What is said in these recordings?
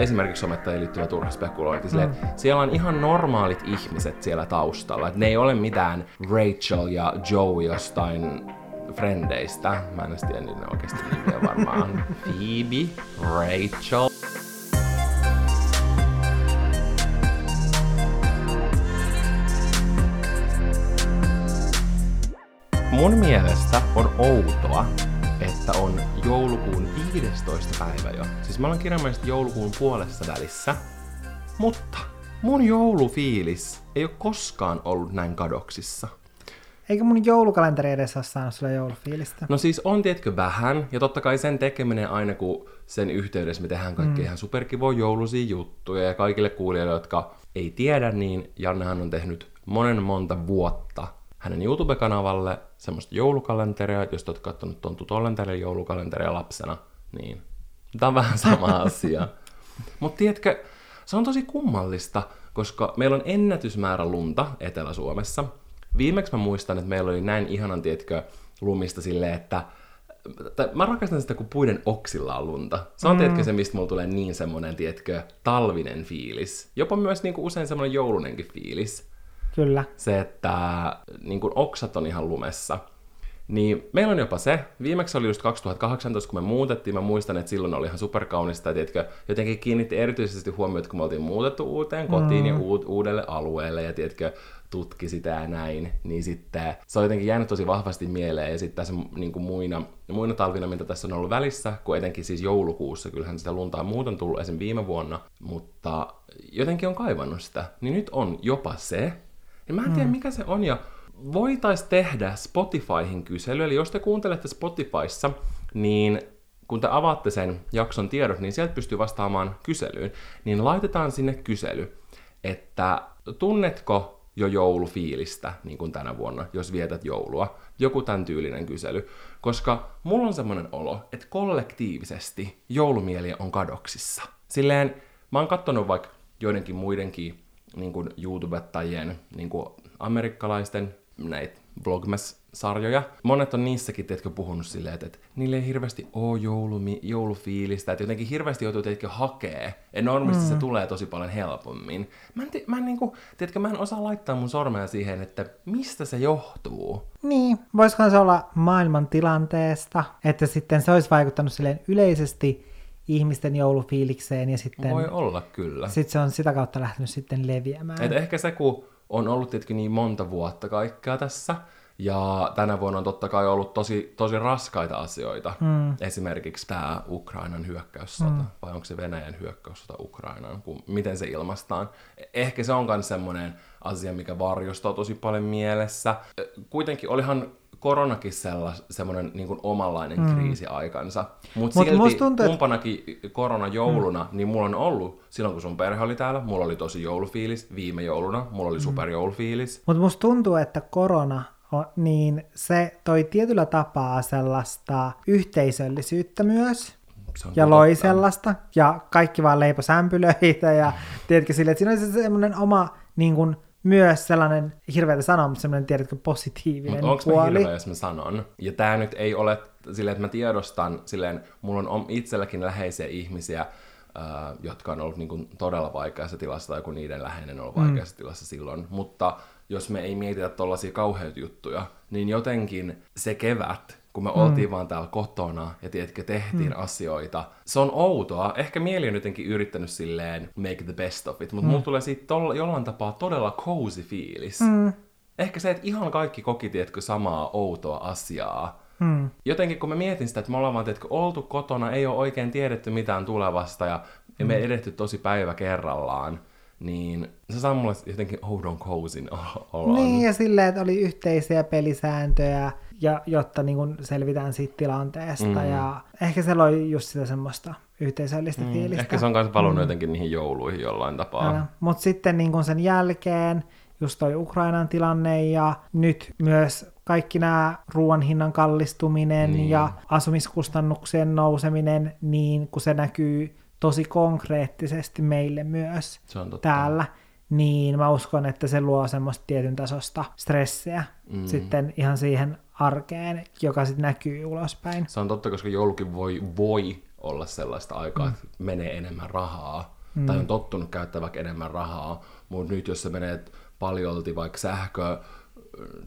esimerkiksi somettajiin liittyvä turha spekulointi. Mm. Silleen, siellä on ihan normaalit ihmiset siellä taustalla. Et ne ei ole mitään Rachel ja Joe jostain frendeistä. Mä en edes tiedä niiden oikeasti nimiä varmaan. Phoebe, Rachel. Mun mielestä on outoa, että on joulukuun 15. päivä jo. Siis mä olen kirjaimellisesti joulukuun puolessa välissä. Mutta mun joulufiilis ei ole koskaan ollut näin kadoksissa. Eikö mun joulukalenteri edes ole saanut sulle joulufiilistä? No siis on tietkö vähän, ja totta kai sen tekeminen aina kun sen yhteydessä me tehdään kaikki mm. ihan superkivoja joulusia juttuja, ja kaikille kuulijoille, jotka ei tiedä, niin Jannehan on tehnyt monen monta vuotta hänen YouTube-kanavalle semmoista joulukalenteria, jos olet katsonut tuon Tutollenterin joulukalenteria lapsena, niin tämä on vähän sama asia. Mutta tiedätkö, se on tosi kummallista, koska meillä on ennätysmäärä lunta Etelä-Suomessa. Viimeksi mä muistan, että meillä oli näin ihanan, tiedätkö, lumista silleen, että tai mä rakastan sitä, kun puiden oksilla on lunta. Se on, mm. tiedätkö, se, mistä mulla tulee niin semmoinen, tiedätkö, talvinen fiilis. Jopa myös niin kuin usein semmoinen joulunenkin fiilis. Kyllä. Se, että niin kuin oksat on ihan lumessa. Niin meillä on jopa se, viimeksi oli just 2018, kun me muutettiin, mä muistan, että silloin oli ihan superkaunista, tiedätkö, jotenkin kiinnitti erityisesti huomiota, kun me oltiin muutettu uuteen kotiin mm. ja u- uudelle alueelle, ja tiedätkö, tutki sitä ja näin, niin sitten se on jotenkin jäänyt tosi vahvasti mieleen, ja sitten tässä niin kuin muina, muina talvina, mitä tässä on ollut välissä, kun etenkin siis joulukuussa, kyllähän sitä lunta on muuten tullut esim. viime vuonna, mutta jotenkin on kaivannut sitä, niin nyt on jopa se, ja mä en tiedä, mm. mikä se on, ja voitaisiin tehdä Spotifyhin kysely, eli jos te kuuntelette Spotifyssa, niin kun te avaatte sen jakson tiedot, niin sieltä pystyy vastaamaan kyselyyn, niin laitetaan sinne kysely, että tunnetko jo joulufiilistä, niin kuin tänä vuonna, jos vietät joulua. Joku tämän tyylinen kysely. Koska mulla on semmoinen olo, että kollektiivisesti joulumieli on kadoksissa. Silleen, mä oon kattonut vaikka joidenkin muidenkin niin kuin YouTubettajien, niin kuin amerikkalaisten näitä Vlogmas-sarjoja. Monet on niissäkin, teetkö, puhunut silleen, että, että niille ei hirveästi ole joulumi, joulufiilistä, että jotenkin hirveästi joutuu, teetkö, hakee. Ja normisti mm. se tulee tosi paljon helpommin. Mä en, mä en, niin kuin, teetkö, mä en osaa laittaa mun sormea siihen, että mistä se johtuu. Niin, voisikohan se olla maailman tilanteesta, että sitten se olisi vaikuttanut silleen yleisesti ihmisten joulufiilikseen ja sitten... Voi olla kyllä. Sitten se on sitä kautta lähtenyt sitten leviämään. Et ehkä se, kun on ollut tietenkin niin monta vuotta kaikkea tässä, ja tänä vuonna on totta kai ollut tosi, tosi raskaita asioita. Mm. Esimerkiksi tämä Ukrainan hyökkäyssota, mm. vai onko se Venäjän hyökkäyssota Ukrainaan, kun, miten se ilmastaan. Ehkä se on myös semmoinen asia, mikä varjostaa tosi paljon mielessä. Kuitenkin olihan koronakin semmoinen niin omanlainen mm. kriisiaikansa. Mutta Mut silti tuntuu, kumpanakin korona jouluna, mm. niin mulla on ollut, silloin kun sun perhe oli täällä, mulla oli tosi joulufiilis. Viime jouluna mulla oli mm. superjoulufiilis. Mutta musta tuntuu, että korona niin se toi tietyllä tapaa sellaista yhteisöllisyyttä myös. ja loi totta. sellaista, ja kaikki vaan leipä sämpylöitä, ja tiedätkö sille, että siinä oli se semmoinen oma niin kuin, myös sellainen hirveätä sanoa, mutta semmoinen, tiedätkö, positiivinen Mut puoli. Onko hirveä, jos mä sanon? Ja tämä nyt ei ole silleen, että mä tiedostan, silleen, mulla on itselläkin läheisiä ihmisiä, Uh, jotka on ollut niin kuin, todella vaikeassa tilassa tai kun niiden läheinen on ollut mm. vaikeassa tilassa silloin. Mutta jos me ei mietitä tollaisia kauheita juttuja, niin jotenkin se kevät, kun me mm. oltiin vaan täällä kotona ja tiedätkö, tehtiin mm. asioita. Se on outoa. Ehkä mieli on jotenkin yrittänyt silleen make the best of it, mutta mm. mulla tulee siitä tolla, jollain tapaa todella cozy fiilis. Mm. Ehkä se, että ihan kaikki koki, tiedätkö, samaa outoa asiaa. Mm. Jotenkin kun mä mietin sitä, että me ollaan vaan, tiedätkö, oltu kotona, ei ole oikein tiedetty mitään tulevasta ja, mm. me edetty tosi päivä kerrallaan, niin se saa mulle jotenkin oudon kousin olon. Niin, ja silleen, että oli yhteisiä pelisääntöjä, ja jotta niin kun selvitään siitä tilanteesta. Mm. Ja ehkä se loi just sitä semmoista yhteisöllistä mm. fiilistä. Ehkä se on myös valunut mm. jotenkin niihin jouluihin jollain tapaa. Mutta sitten niin kun sen jälkeen just toi Ukrainan tilanne ja nyt myös kaikki nämä ruoan hinnan kallistuminen niin. ja asumiskustannuksien nouseminen, niin kun se näkyy tosi konkreettisesti meille myös se on totta. täällä, niin mä uskon, että se luo semmoista tietyn tasosta stressiä mm. sitten ihan siihen arkeen, joka sitten näkyy ulospäin. Se on totta, koska joulukin voi, voi olla sellaista aikaa, mm. että menee enemmän rahaa, mm. tai on tottunut käyttää vaikka enemmän rahaa, mutta nyt jos se menee paljolti vaikka sähkö,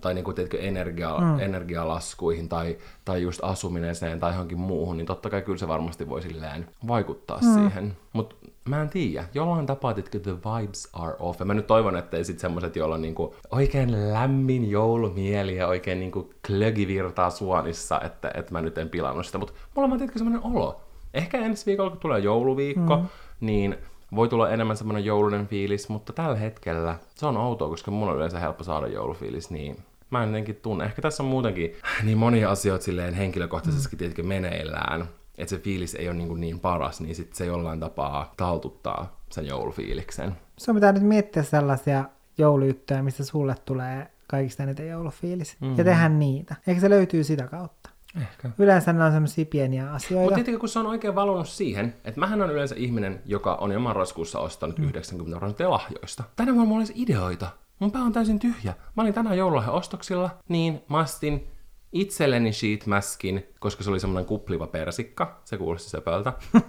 tai niin kuin, tiedätkö, energia, mm. energialaskuihin tai, tai just asumiseen tai johonkin muuhun, niin totta kai kyllä se varmasti voi silleen vaikuttaa mm. siihen. Mutta mä en tiedä, jollain tapaa, että the vibes are off. Ja mä nyt toivon, että ei sit semmoset, joilla on niinku oikein lämmin joulumieli ja oikein niinku klögi virtaa suonissa, että, että mä nyt en pilannut sitä. Mutta mulla on tietenkin semmoinen olo. Ehkä ensi viikolla, kun tulee jouluviikko, mm. niin voi tulla enemmän semmoinen joulunen fiilis, mutta tällä hetkellä se on outoa, koska mulla on yleensä helppo saada joulufiilis, niin mä en jotenkin tunne. Ehkä tässä on muutenkin niin monia asioita silleen henkilökohtaisesti mm. tietenkin meneillään, että se fiilis ei ole niin, niin paras, niin sitten se jollain tapaa taltuttaa sen joulufiiliksen. Sun pitää nyt miettiä sellaisia jouluyttöjä, mistä sulle tulee kaikista eniten joulufiilis. Mm-hmm. Ja tehdä niitä. Eikö se löytyy sitä kautta? Ehkä. Yleensä ne on semmoisia pieniä asioita. Mutta tietenkin kun se on oikein valunut siihen, että mähän on yleensä ihminen, joka on jo marraskuussa ostanut mm. 90 prosenttia lahjoista. Tänä vuonna mulla olisi ideoita. Mun pää on täysin tyhjä. Mä olin tänään joululahjan ostoksilla, niin mä astin itselleni sheetmaskin, koska se oli semmoinen kupliva persikka. Se kuulosti sepöltä.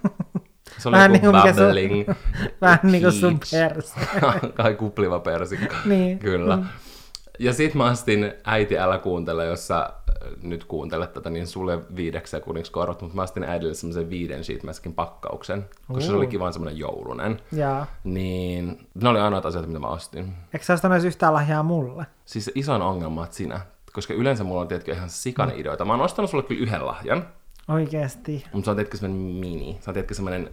Se oli Vähän niin kuin sun- babbling. Vähän niin kuin sun perse. Kai kupliva persikka. Niin. Kyllä. Ja sit mä astin Äiti, älä kuuntele, jos sä äh, nyt kuuntelet tätä, niin sulle viideksi sekunniksi korot, mutta mä astin äidille semmoisen viiden sheetmaskin pakkauksen, koska se Ooh. oli kivan semmoinen joulunen. Jaa. Niin ne oli ainoat asiat, mitä mä ostin. Eikö sä ostanut yhtään lahjaa mulle? Siis se isoin ongelma on sinä, koska yleensä mulla on tietenkin ihan sikana Mm. ideoita. Mä oon ostanut sulle kyllä yhden lahjan, Oikeesti. mutta se on tietenkin semmoinen mini. Se on tietenkin semmoinen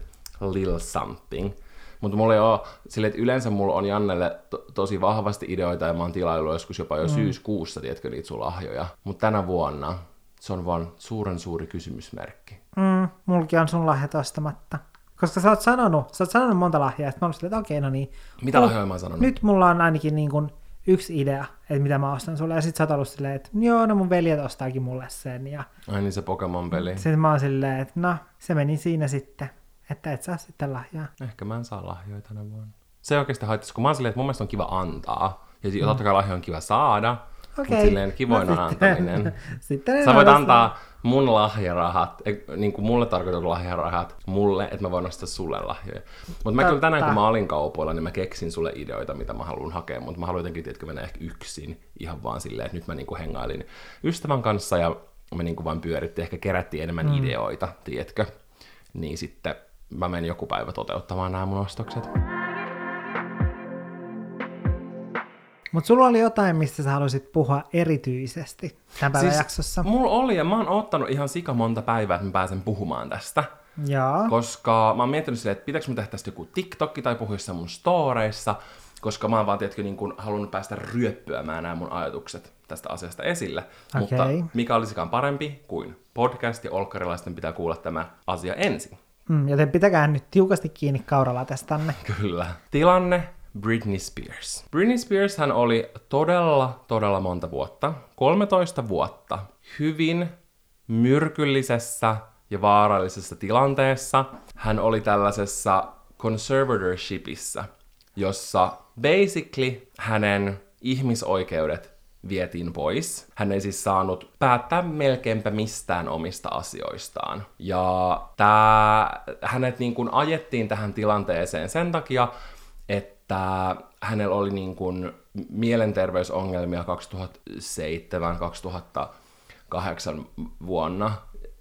little something. Mutta mulla ei ole silleen, että yleensä mulla on Jannelle to- tosi vahvasti ideoita ja mä oon tilaillut joskus jopa jo mm. syyskuussa, tiedätkö, niitä sun lahjoja. Mutta tänä vuonna se on vaan suuren suuri kysymysmerkki. Mm, mulki on sun lahjat ostamatta. Koska sä oot sanonut, sä oot sanonut monta lahjaa, että mä oon silleen, että okei, no niin. Mitä Oh, lahjoja mä oon sanonut? Nyt mulla on ainakin niin kuin yksi idea, että mitä mä ostan sulle. Ja sit sä oot ollut silleen, että joo, no mun veljet ostaakin mulle sen. Ja Ai niin se Pokemon-peli. sitten mä oon silleen, että no, se meni siinä sitten. Että et saa sitten lahjaa. Ehkä mä en saa lahjoja tänä vuonna. Se oikeasti haittaisi, kun mä oon silleen, että mun mielestä on kiva antaa. Ja totta kai lahjoja on kiva saada. Mutta Okei. silleen kivoin No sitten- antaminen. sitten en Sä voit antaa mun lahjarahat, niin kuin mulle tarkoitetut lahjarahat, mulle, että mä voin ostaa sulle lahjoja. Mutta mä kyllä tänään, kun mä olin kaupoilla, niin mä keksin sulle ideoita, mitä mä haluan hakea, mutta mä haluan jotenkin, tiedätkö, mennä ehkä yksin ihan vaan silleen, että nyt mä niinku hengailin ystävän kanssa ja me niinku vaan pyörittiin, ehkä kerättiin enemmän mm. ideoita, tiedätkö. Niin sitten mä menen joku päivä toteuttamaan nämä mun ostokset. Mutta sulla oli jotain, mistä sä haluaisit puhua erityisesti tämän päivän jaksossa. mulla oli, ja mä oon ottanut ihan sika monta päivää, että mä pääsen puhumaan tästä. Joo. Koska mä oon miettinyt silleen, että pitääkö mä tehdä tästä joku TikTok tai puhua mun storeissa, koska mä oon vaan, tiedätkö, niin kun halunnut päästä ryöppyämään nämä mun ajatukset tästä asiasta esille. Okei. Mutta mikä olisikaan parempi kuin podcast ja olkkarilaisten pitää kuulla tämä asia ensin. Mm, joten pitäkää nyt tiukasti kiinni kauralla tästänne. Kyllä. Tilanne Britney Spears. Britney Spears hän oli todella, todella monta vuotta, 13 vuotta, hyvin myrkyllisessä ja vaarallisessa tilanteessa. Hän oli tällaisessa conservatorshipissa, jossa basically hänen ihmisoikeudet vietiin pois. Hän ei siis saanut päättää melkeinpä mistään omista asioistaan. Ja tää, hänet niin kuin ajettiin tähän tilanteeseen sen takia, että hänellä oli niin kuin mielenterveysongelmia 2007-2008 vuonna.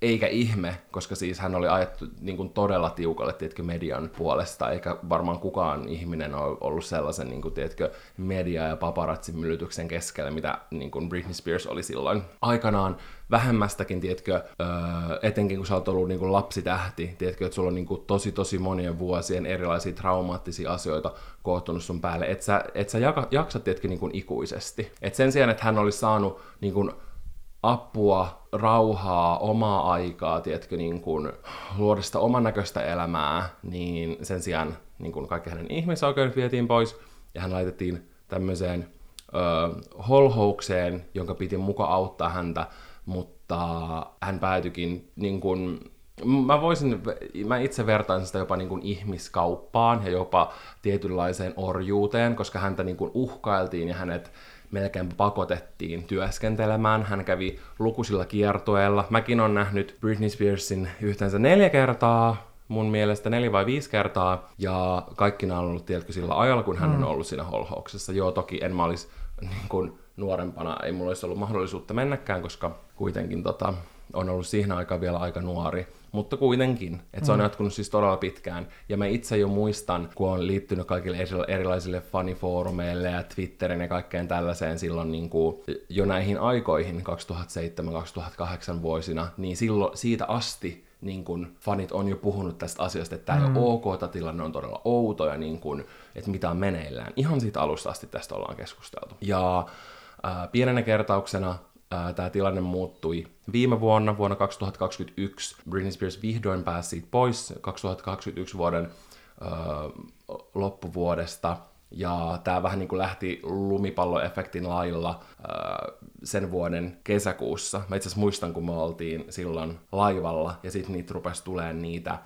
Eikä ihme, koska siis hän oli ajettu niin kuin todella tiukalle, tiedätkö, median puolesta, eikä varmaan kukaan ihminen ole ollut sellaisen, niin kuin, tiedätkö, media- ja paparazzimyllytyksen keskellä, mitä niin kuin Britney Spears oli silloin aikanaan vähemmästäkin, tiedätkö, öö, etenkin kun sä oot ollut niin kuin lapsitähti, tiedätkö, että sulla on niin kuin tosi tosi monien vuosien erilaisia traumaattisia asioita koottunut sun päälle, että sä, et sä jaka, jaksat, tiedätkö, niin kuin ikuisesti. Et sen sijaan, että hän olisi saanut niin kuin, apua, rauhaa, omaa aikaa, tiedätkö, niin kuin, luoda sitä oman näköistä elämää, niin sen sijaan niin kuin kaikki hänen ihmisoikeudet vietiin pois, ja hän laitettiin tämmöiseen ö, holhoukseen, jonka piti muka auttaa häntä, mutta hän päätyikin niin kuin, mä voisin, mä itse vertaan sitä jopa niin kuin ihmiskauppaan ja jopa tietynlaiseen orjuuteen, koska häntä niin kuin uhkailtiin ja hänet melkein pakotettiin työskentelemään. Hän kävi lukuisilla kiertoilla. Mäkin on nähnyt Britney Spearsin yhteensä neljä kertaa, mun mielestä neljä vai viisi kertaa, ja kaikki nämä on ollut tiedätkö sillä ajalla, kun hän mm. on ollut siinä holhouksessa. Joo, toki en mä olisi niin kuin, nuorempana, ei mulla olisi ollut mahdollisuutta mennäkään, koska kuitenkin tota, on ollut siihen aikaan vielä aika nuori. Mutta kuitenkin, että se on mm. jatkunut siis todella pitkään. Ja mä itse jo muistan, kun on liittynyt kaikille erilaisille fanifoorumeille ja Twitterin ja kaikkeen tällaiseen silloin niin kuin jo näihin aikoihin 2007-2008 vuosina, niin silloin siitä asti niin kun fanit on jo puhunut tästä asiasta, että tämä mm. ei ole ok, tämä tilanne on todella outo ja niin kun, että mitä on meneillään. Ihan siitä alusta asti tästä ollaan keskusteltu. Ja ää, pienenä kertauksena tämä tilanne muuttui viime vuonna, vuonna 2021. Britney Spears vihdoin pääsi siitä pois 2021 vuoden ää, loppuvuodesta. Ja tämä vähän niin kuin lähti lumipalloefektin lailla ää, sen vuoden kesäkuussa. Mä itse asiassa muistan, kun me oltiin silloin laivalla, ja sitten niitä rupesi tulemaan niitä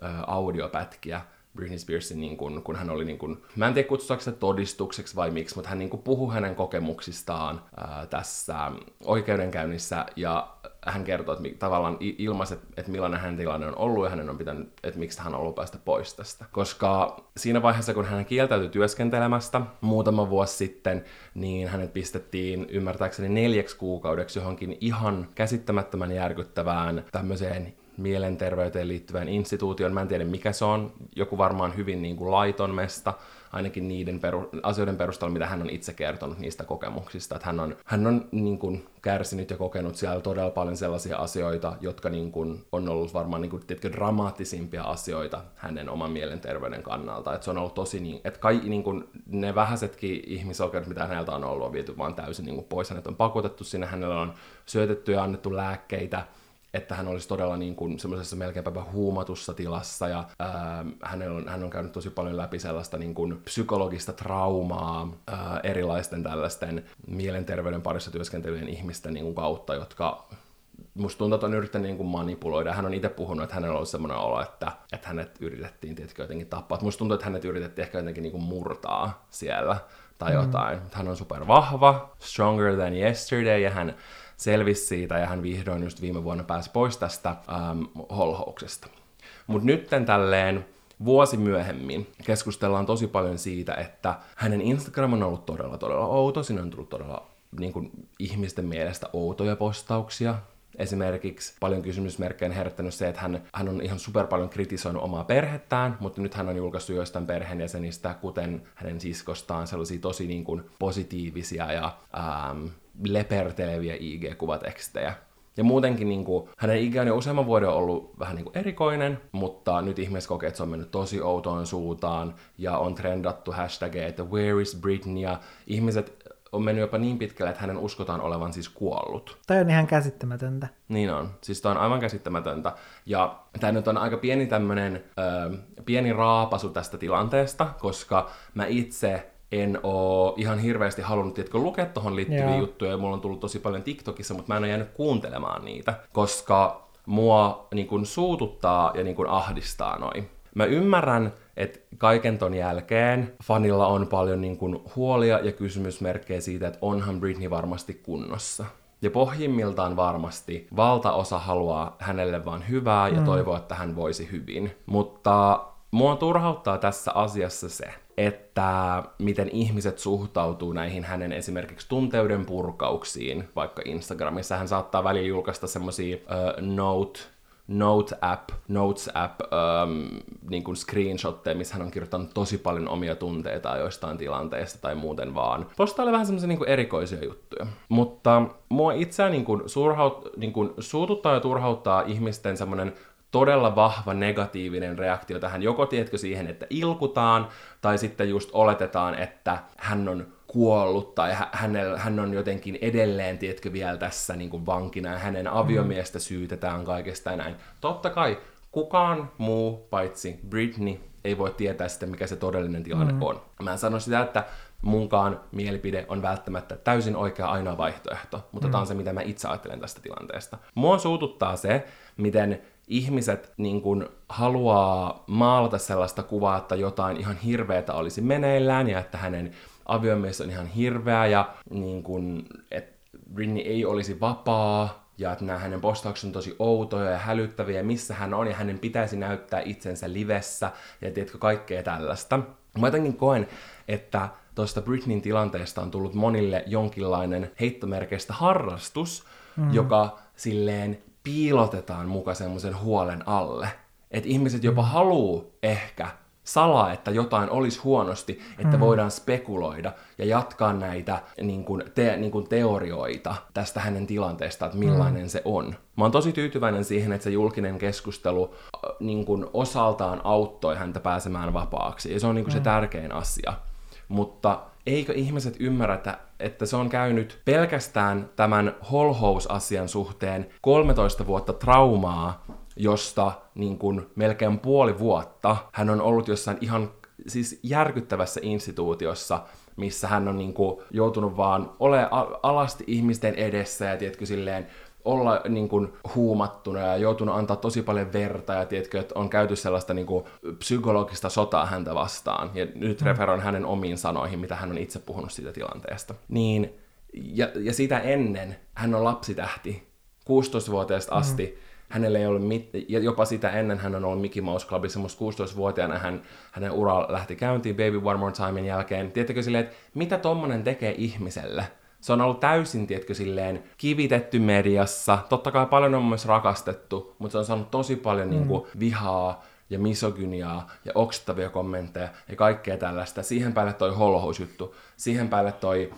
ää, audiopätkiä, Britney Spearsin, niin kun, kun hän oli, niin kun, mä en tiedä kutsutaanko se todistukseksi vai miksi, mutta hän niin puhui hänen kokemuksistaan ää, tässä oikeudenkäynnissä ja hän kertoi, että tavallaan ilmaisi, että, millainen hänen tilanne on ollut ja hänen on pitänyt, että miksi hän haluaa päästä pois tästä. Koska siinä vaiheessa, kun hän kieltäytyi työskentelemästä muutama vuosi sitten, niin hänet pistettiin ymmärtääkseni neljäksi kuukaudeksi johonkin ihan käsittämättömän järkyttävään tämmöiseen mielenterveyteen liittyvään instituution. Mä en tiedä mikä se on, joku varmaan hyvin niin kuin laiton mesta, ainakin niiden peru- asioiden perusteella, mitä hän on itse kertonut niistä kokemuksista. Että hän on, hän on niin kuin, kärsinyt ja kokenut siellä todella paljon sellaisia asioita, jotka niin kuin, on ollut varmaan niin kuin, tiedätkö, dramaattisimpia asioita hänen oman mielenterveyden kannalta. Että se on ollut tosi niin, että kai, niin kuin, ne vähäisetkin ihmisoikeudet, mitä häneltä on ollut, on viety vaan täysin niin kuin, pois. Hänet on pakotettu sinne, hänellä on syötetty ja annettu lääkkeitä, että hän olisi todella niin kuin semmoisessa melkeinpä huumatussa tilassa ja ää, hän, on, hän on käynyt tosi paljon läpi sellaista niin kuin psykologista traumaa ää, erilaisten tällaisten mielenterveyden parissa työskentelyjen ihmisten niin kuin kautta, jotka musta tuntuu, että on yrittänyt niin kuin manipuloida. Hän on itse puhunut, että hänellä on semmoinen olo, että, että hänet yritettiin tietenkin jotenkin tappaa. Musta tuntuu, että hänet yritettiin ehkä jotenkin niin kuin murtaa siellä tai mm. jotain. Hän on super vahva, stronger than yesterday, ja hän selvisi siitä ja hän vihdoin just viime vuonna pääsi pois tästä ähm, holhouksesta. Mutta nytten tälleen vuosi myöhemmin keskustellaan tosi paljon siitä, että hänen Instagram on ollut todella todella outo, siinä on tullut todella niin kuin, ihmisten mielestä outoja postauksia, Esimerkiksi paljon kysymysmerkkejä on herättänyt se, että hän, hän on ihan super paljon kritisoinut omaa perhettään, mutta nyt hän on julkaissut joistain perheenjäsenistä, kuten hänen siskostaan, sellaisia tosi niin kuin, positiivisia ja ähm, leperteleviä IG-kuvatekstejä. Ja muutenkin niin kuin, hänen IG on jo useamman vuoden ollut vähän niin kuin erikoinen, mutta nyt ihmiset kokee, että se on mennyt tosi outoon suuntaan ja on trendattu hashtageja, että where is Britney ja ihmiset on mennyt jopa niin pitkälle, että hänen uskotaan olevan siis kuollut. Tämä on ihan käsittämätöntä. Niin on. Siis tämä on aivan käsittämätöntä. Ja tämä nyt on aika pieni tämmöinen, ö, pieni raapasu tästä tilanteesta, koska mä itse en oo ihan hirveästi halunnut tiedätkö, lukea tuohon liittyviä Joo. juttuja, ja mulla on tullut tosi paljon TikTokissa, mutta mä en ole jäänyt kuuntelemaan niitä, koska mua niin kun, suututtaa ja niin kun, ahdistaa noin. Mä ymmärrän, että kaiken ton jälkeen fanilla on paljon niin kun, huolia ja kysymysmerkkejä siitä, että onhan Britney varmasti kunnossa. Ja pohjimmiltaan varmasti valtaosa haluaa hänelle vaan hyvää ja mm. toivoo, että hän voisi hyvin. Mutta mua turhauttaa tässä asiassa se, että miten ihmiset suhtautuu näihin hänen esimerkiksi tunteuden purkauksiin, vaikka Instagramissa hän saattaa välillä julkaista semmosia uh, note Note app, Notes app, um, niin kuin screenshotteja, missä hän on kirjoittanut tosi paljon omia tunteita joistain tilanteista tai muuten vaan. Postailee vähän semmoisia niin erikoisia juttuja. Mutta mua itseään niin kuin, surhaut, niin kuin, suututtaa ja turhauttaa ihmisten semmoinen todella vahva negatiivinen reaktio tähän, joko tiedätkö siihen, että ilkutaan, tai sitten just oletetaan, että hän on kuollut, tai hänellä, hän on jotenkin edelleen, tiedätkö, vielä tässä niin kuin vankina, ja hänen aviomiestä syytetään kaikesta ja näin. Totta kai kukaan muu paitsi Britney ei voi tietää sitten, mikä se todellinen tilanne mm. on. Mä en sano sitä, että munkaan mielipide on välttämättä täysin oikea ainoa vaihtoehto, mutta mm. tämä on se, mitä mä itse ajattelen tästä tilanteesta. Mua suututtaa se, miten ihmiset niin kuin haluaa maalata sellaista kuvaa, että jotain ihan hirveätä olisi meneillään ja että hänen aviomies on ihan hirveä ja niin kuin, että Britney ei olisi vapaa ja että nämä hänen postaukset on tosi outoja ja hälyttäviä, missä hän on, ja hänen pitäisi näyttää itsensä livessä, ja tiedätkö, kaikkea tällaista. Mä jotenkin koen, että tuosta Britneyn tilanteesta on tullut monille jonkinlainen heittomerkeistä harrastus, mm. joka silleen piilotetaan muka semmoisen huolen alle. Että ihmiset jopa haluu ehkä salaa, että jotain olisi huonosti, että mm. voidaan spekuloida ja jatkaa näitä niin kuin, te, niin kuin teorioita tästä hänen tilanteesta, että millainen mm. se on. Mä oon tosi tyytyväinen siihen, että se julkinen keskustelu äh, niin kuin osaltaan auttoi häntä pääsemään vapaaksi, ja se on niin kuin mm. se tärkein asia. Mutta eikö ihmiset ymmärrä, että, että se on käynyt pelkästään tämän holhouse-asian suhteen 13 vuotta traumaa, josta niin kuin melkein puoli vuotta hän on ollut jossain ihan siis järkyttävässä instituutiossa, missä hän on niin kuin joutunut vaan ole alasti ihmisten edessä ja tiedätkö silleen olla niin kuin, huumattuna ja joutunut antaa tosi paljon verta ja tiedätkö, että on käyty sellaista niin kuin, psykologista sotaa häntä vastaan. Ja nyt mm. referoin hänen omiin sanoihin, mitä hän on itse puhunut siitä tilanteesta. Niin, ja, ja sitä ennen hän on lapsitähti 16-vuotiaasta mm. asti hänellä ei ollut mit- ja jopa sitä ennen hän on ollut Mickey Mouse Clubissa, musta 16-vuotiaana hän, hänen ura lähti käyntiin Baby One More Timein jälkeen. Tiedättekö silleen, että mitä tommonen tekee ihmiselle? Se on ollut täysin, tiedätkö, silleen kivitetty mediassa. Totta kai paljon on myös rakastettu, mutta se on saanut tosi paljon mm. niin kuin, vihaa ja misogyniaa ja oksittavia kommentteja ja kaikkea tällaista. Siihen päälle toi holhousjuttu, siihen päälle toi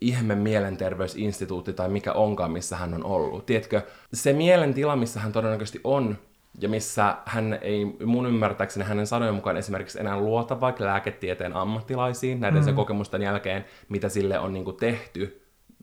ihme mielenterveysinstituutti tai mikä onkaan, missä hän on ollut. Tiedätkö, se mielentila, missä hän todennäköisesti on, ja missä hän ei mun ymmärtääkseni hänen sanojen mukaan esimerkiksi enää luota vaikka lääketieteen ammattilaisiin näiden mm. sen kokemusten jälkeen, mitä sille on niin kuin tehty,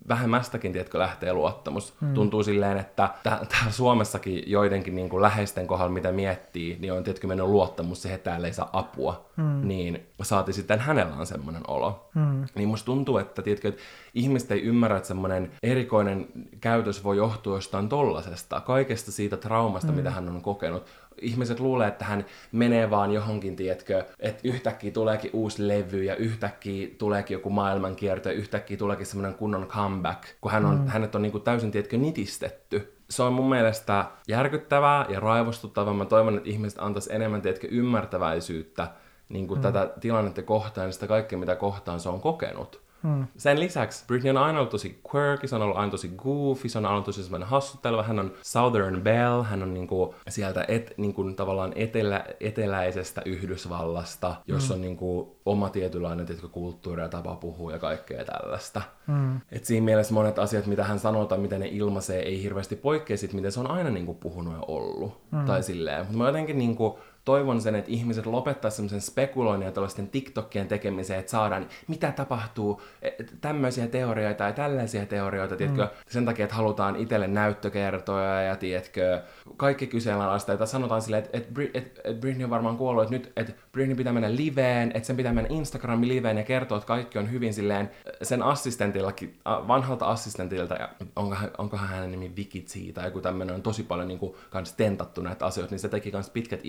vähemmästäkin, tiedätkö, lähtee luottamus. Hmm. Tuntuu silleen, että täällä Suomessakin joidenkin niin kuin läheisten kohdalla, mitä miettii, niin on tietenkin mennyt luottamus siihen, että täällä ei saa apua. Hmm. Niin saati sitten hänellä on semmoinen olo. Hmm. Niin musta tuntuu, että, tiedätkö, että ihmiset ei ymmärrä, että semmoinen erikoinen käytös voi johtua jostain tollasesta, kaikesta siitä traumasta, hmm. mitä hän on kokenut ihmiset luulee, että hän menee vaan johonkin, tietkö, että yhtäkkiä tuleekin uusi levy ja yhtäkkiä tuleekin joku maailmankierto ja yhtäkkiä tuleekin semmoinen kunnon comeback, kun hän on, mm. hänet on niinku täysin, tietkö, nitistetty. Se on mun mielestä järkyttävää ja raivostuttavaa. Mä toivon, että ihmiset antaisi enemmän, tietkö, ymmärtäväisyyttä niin kuin mm. tätä tilannetta kohtaan ja sitä kaikkea, mitä kohtaan se on kokenut. Hmm. Sen lisäksi Britney on aina ollut tosi quirky, se on ollut aina tosi goofy, se on aina tosi semmoinen hassutteleva, hän on Southern Belle, hän on niinku sieltä et, niinku tavallaan etelä, eteläisestä Yhdysvallasta, jossa hmm. on niinku oma tietynlainen tietkö, kulttuuri ja tapa puhua ja kaikkea tällaista. Hmm. Et siinä mielessä monet asiat, mitä hän sanoo tai miten ne ilmaisee, ei hirveästi poikkea siitä, miten se on aina niinku puhunut ja ollut. Hmm. Tai silleen. Mutta mä jotenkin niinku, toivon sen, että ihmiset lopettaa semmoisen spekuloinnin ja tällaisten TikTokien tekemiseen, että saadaan, mitä tapahtuu, e, tämmöisiä teorioita ja tällaisia teorioita, mm. tiedätkö, sen takia, että halutaan itselle näyttökertoja ja tiedätkö, kaikki kyseenalaista, että sanotaan silleen, että, että, että, että Britney on varmaan kuollut, että nyt että Britney pitää mennä liveen, että sen pitää mennä Instagramin liveen ja kertoa, että kaikki on hyvin silleen sen assistentillakin, vanhalta assistentilta, ja onkohan, onkohan hänen nimi Vicky tai joku tämmöinen on tosi paljon niin kuin, kans tentattu näitä asioita, niin se teki kans pitkät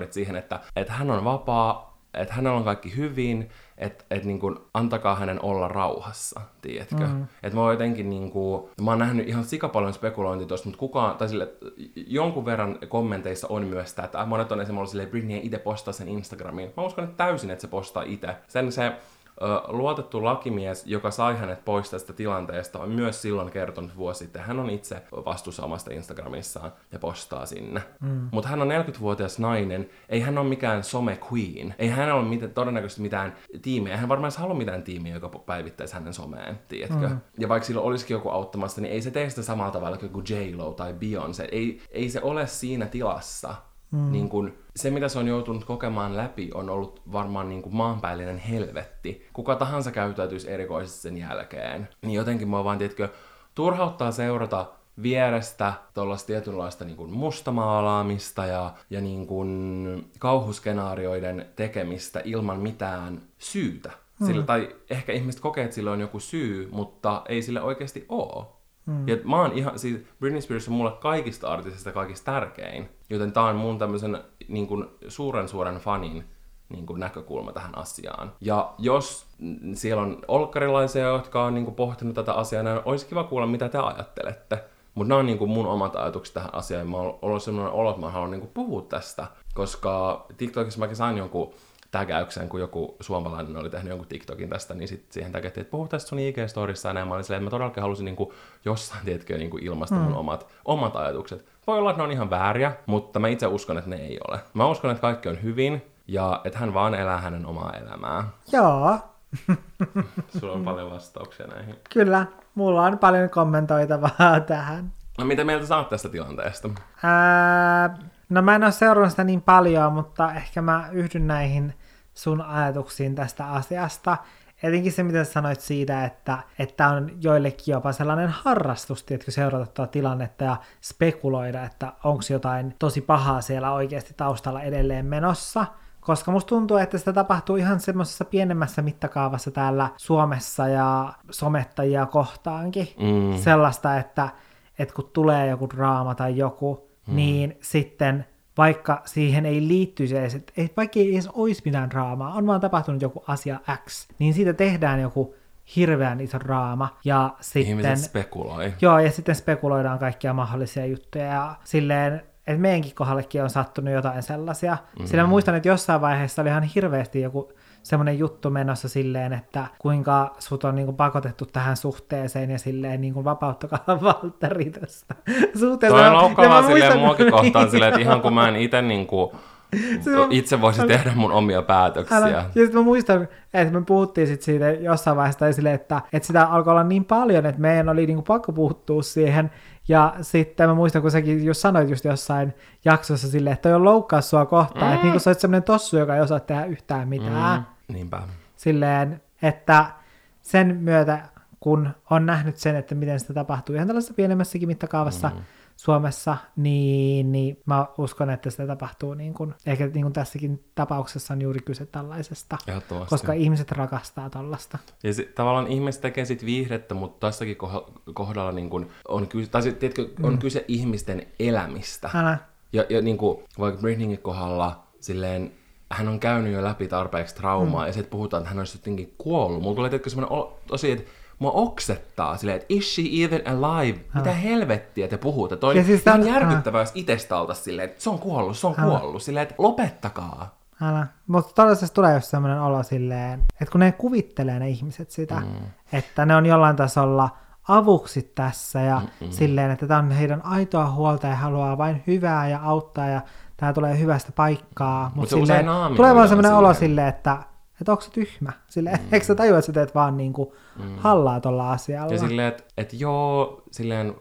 IG-storit siihen, että, että hän on vapaa, että hänellä on kaikki hyvin, että et niin kuin, antakaa hänen olla rauhassa, tiedätkö? Mm. Että mä oon jotenkin niin kuin, mä oon nähnyt ihan sikapaljon spekulointia tuosta, mutta kukaan, tai sille, jonkun verran kommenteissa on myös sitä, että monet on esimerkiksi ollut silleen, Britney itse postaa sen Instagramiin. Mä uskon että täysin, että se postaa itse. Sen se luotettu lakimies, joka sai hänet pois tästä tilanteesta, on myös silloin kertonut vuosi sitten. Hän on itse vastuussa omasta Instagramissaan ja postaa sinne. Mm. Mutta hän on 40-vuotias nainen, ei hän ole mikään some queen. Ei hän ole mitään, todennäköisesti mitään tiimiä. Ei hän varmaan halua mitään tiimiä, joka päivittäisi hänen someen, tiedätkö? Mm. Ja vaikka sillä olisikin joku auttamassa, niin ei se tee sitä samalla tavalla kuin J-Lo tai Beyoncé. Ei, ei se ole siinä tilassa Mm. Niin kun, se, mitä se on joutunut kokemaan läpi, on ollut varmaan niin kuin maanpäällinen helvetti. Kuka tahansa käyttäytyisi erikoisesti sen jälkeen. Niin jotenkin mua vaan, tiedätkö, turhauttaa seurata vierestä tuollaista tietynlaista niin kuin mustamaalaamista ja, ja niin kuin kauhuskenaarioiden tekemistä ilman mitään syytä. Mm. Sillä, tai ehkä ihmiset kokee, että sillä on joku syy, mutta ei sille oikeasti ole. Mm. Ja mä oon ihan, siis Britney Spears on mulle kaikista artistista kaikista tärkein. Joten tää on mun tämmöisen niin kuin, suuren suuren fanin niin kuin, näkökulma tähän asiaan. Ja jos siellä on olkkarilaisia, jotka on niin kuin, pohtinut tätä asiaa, niin olisi kiva kuulla, mitä te ajattelette. Mutta nämä on niin kuin, mun omat ajatukset tähän asiaan. Mä oon ollut sellainen olo, että mä haluan niin kuin, puhua tästä. Koska TikTokissa mäkin sain jonkun tägäyksen, kun joku suomalainen oli tehnyt jonkun TikTokin tästä, niin sitten siihen tägättiin, että puhu tästä sun IG-storissa, ja näin mä olin silleen, että mä todellakin halusin niin kuin, jossain, tiedätkö, niin kuin ilmaista mm. mun omat, omat ajatukset. Voi olla, että ne on ihan vääriä, mutta mä itse uskon, että ne ei ole. Mä uskon, että kaikki on hyvin, ja että hän vaan elää hänen omaa elämää. Joo. Sulla on paljon vastauksia näihin. Kyllä, mulla on paljon kommentoitavaa tähän. No mitä mieltä sä oot tästä tilanteesta? Ää, no mä en ole seurannut sitä niin paljon, mutta ehkä mä yhdyn näihin sun ajatuksiin tästä asiasta. Etenkin se, mitä sanoit siitä, että, että on joillekin jopa sellainen harrastus, että seurata tuota tilannetta ja spekuloida, että onko jotain tosi pahaa siellä oikeasti taustalla edelleen menossa. Koska musta tuntuu, että sitä tapahtuu ihan semmoisessa pienemmässä mittakaavassa täällä Suomessa ja somettajia kohtaankin. Mm. Sellaista, että, että kun tulee joku draama tai joku, mm. niin sitten vaikka siihen ei liittyisi edes, että vaikka ei edes olisi mitään draamaa, on vaan tapahtunut joku asia X, niin siitä tehdään joku hirveän iso draama. Ja sitten, Ihmiset spekuloi. Joo, ja sitten spekuloidaan kaikkia mahdollisia juttuja. Ja silleen, että meidänkin kohdallekin on sattunut jotain sellaisia. Mm-hmm. Sillä mä muistan, että jossain vaiheessa oli ihan hirveästi joku semmoinen juttu menossa silleen, että kuinka sut on niinku pakotettu tähän suhteeseen ja silleen niinku vapauttakaa Valtteri tästä suhteesta. Toi on loukkaavaa silleen muakin kohtaan silleen, että ihan kun mä en itse niinku itse voisi tehdä mun omia päätöksiä. Älä. Ja sitten mä muistan, että me puhuttiin sit siitä jossain vaiheessa sille, että, että sitä alkoi olla niin paljon, että meidän oli niinku pakko puuttua siihen. Ja sitten mä muistan, kun säkin just sanoit just jossain jaksossa silleen, että toi on loukkaus sua kohtaan, mm. että niinku sä oot semmoinen tossu, joka ei osaa tehdä yhtään mitään. Mm. Niinpä. Silleen, että sen myötä, kun on nähnyt sen, että miten sitä tapahtuu ihan tällaisessa pienemmässäkin mittakaavassa, mm Suomessa, niin, niin mä uskon, että sitä tapahtuu niin kuin, ehkä niin kuin tässäkin tapauksessa on juuri kyse tällaisesta, koska ihmiset rakastaa tällaista. Ja se, tavallaan ihmiset tekee sitten viihdettä, mutta tässäkin kohdalla niin kuin on, kyse, tai sit, tiedätkö, on mm. kyse ihmisten elämistä. Älä. Ja, ja niin kuin, vaikka Britneyin kohdalla silleen, hän on käynyt jo läpi tarpeeksi traumaa, mm. ja sitten puhutaan, että hän olisi jotenkin kuollut. Mulla tulee tietysti semmoinen tosi, että mua oksettaa silleen, että is she even alive? Mitä helvettiä te puhutte? Toi ja siis on järkyttävää, jos itsestä oltaisiin silleen, että se on kuollut, se on Älä. kuollut. Silleen, että lopettakaa. Älä. Mutta todellisuudessa tulee just sellainen olo silleen, että kun ne kuvittelee ne ihmiset sitä, mm. että ne on jollain tasolla avuksi tässä ja Mm-mm. silleen, että tämä on heidän aitoa huolta ja haluaa vain hyvää ja auttaa ja tämä tulee hyvästä paikkaa. Mutta Mut silleen, tulee vaan sellainen olo silleen, että että onko se tyhmä? Sille, mm. Eikö sä tajua, että sä teet vaan niinku mm. hallaa tuolla asialla? Ja silleen, että et joo, silleen